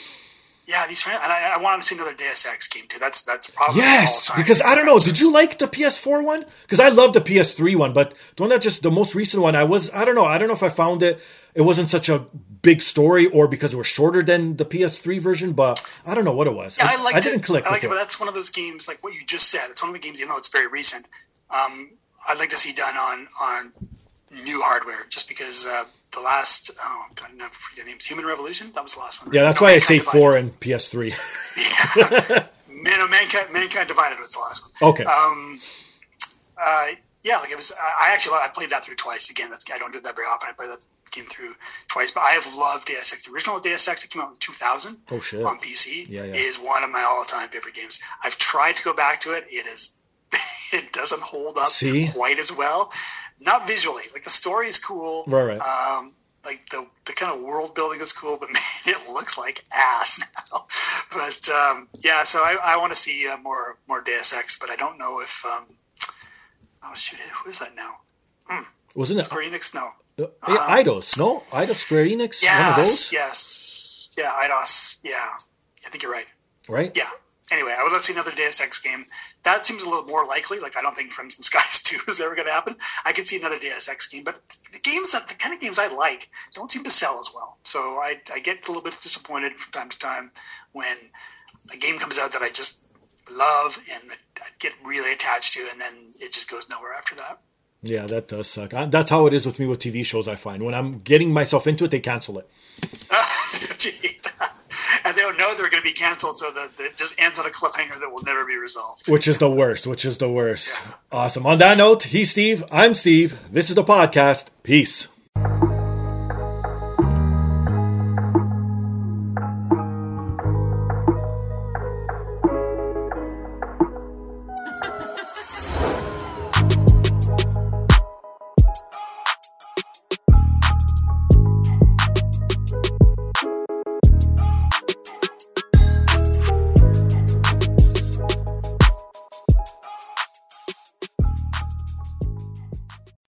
yeah, these and I, I want to see another Deus Ex game too. That's that's probably Yes, because I don't know. Did you like the PS4 one? Because I love the PS3 one, but the one that just the most recent one, I was I don't know. I don't know if I found it. It wasn't such a big story, or because it was shorter than the PS3 version. But I don't know what it was. Yeah, I liked I didn't it. click. I liked with it, but that's one of those games like what you just said. It's one of the games, even though it's very recent. Um, I'd like to see done on on new hardware, just because uh, the last oh god, I never forget the names. Human Revolution. That was the last one. yeah, that's No, why I Mankind say Divided. four and PS3. Man, no, mankind, mankind divided was the last one. Okay. Um, uh, yeah, like it was. I actually I played that through twice. Again, that's I don't do that very often. I played that game through twice, but I have loved Deus Ex. The original Deus Ex that came out in 2000 Oh, shit. on PC Yeah, yeah. is one of my all-time favorite games. I've tried to go back to it. It is. It doesn't hold up See? quite as well. Not visually, like the story is cool. Right, right. Um, like the the kind of world building is cool, but man, it looks like ass now. But um, yeah, so I, I want to see uh, more more Deus Ex, but I don't know if um, oh shoot, who is that now? Wasn't it? Square Enix? No. Uh, yeah, Eidos, no, Eidos Square Enix, one of Yes, those, yes, yeah, Eidos, yeah. I think you're right. right? Yeah. Anyway, I would love to see another Deus Ex game. That seems a little more likely. Like I don't think, instance, Skies Two is ever going to happen. I could see another Deus Ex game, but the games that the kind of games I like don't seem to sell as well. So I, I get a little bit disappointed from time to time when a game comes out that I just love and I get really attached to, and then it just goes nowhere after that. Yeah, that does suck. I, that's how it is with me with TV shows. I find when I'm getting myself into it, they cancel it. And they don't know they're going to be canceled, so that it just ends on a cliffhanger that will never be resolved. Which is the worst. Which is the worst. Awesome. On that note, he's Steve. I'm Steve. This is the podcast. Peace.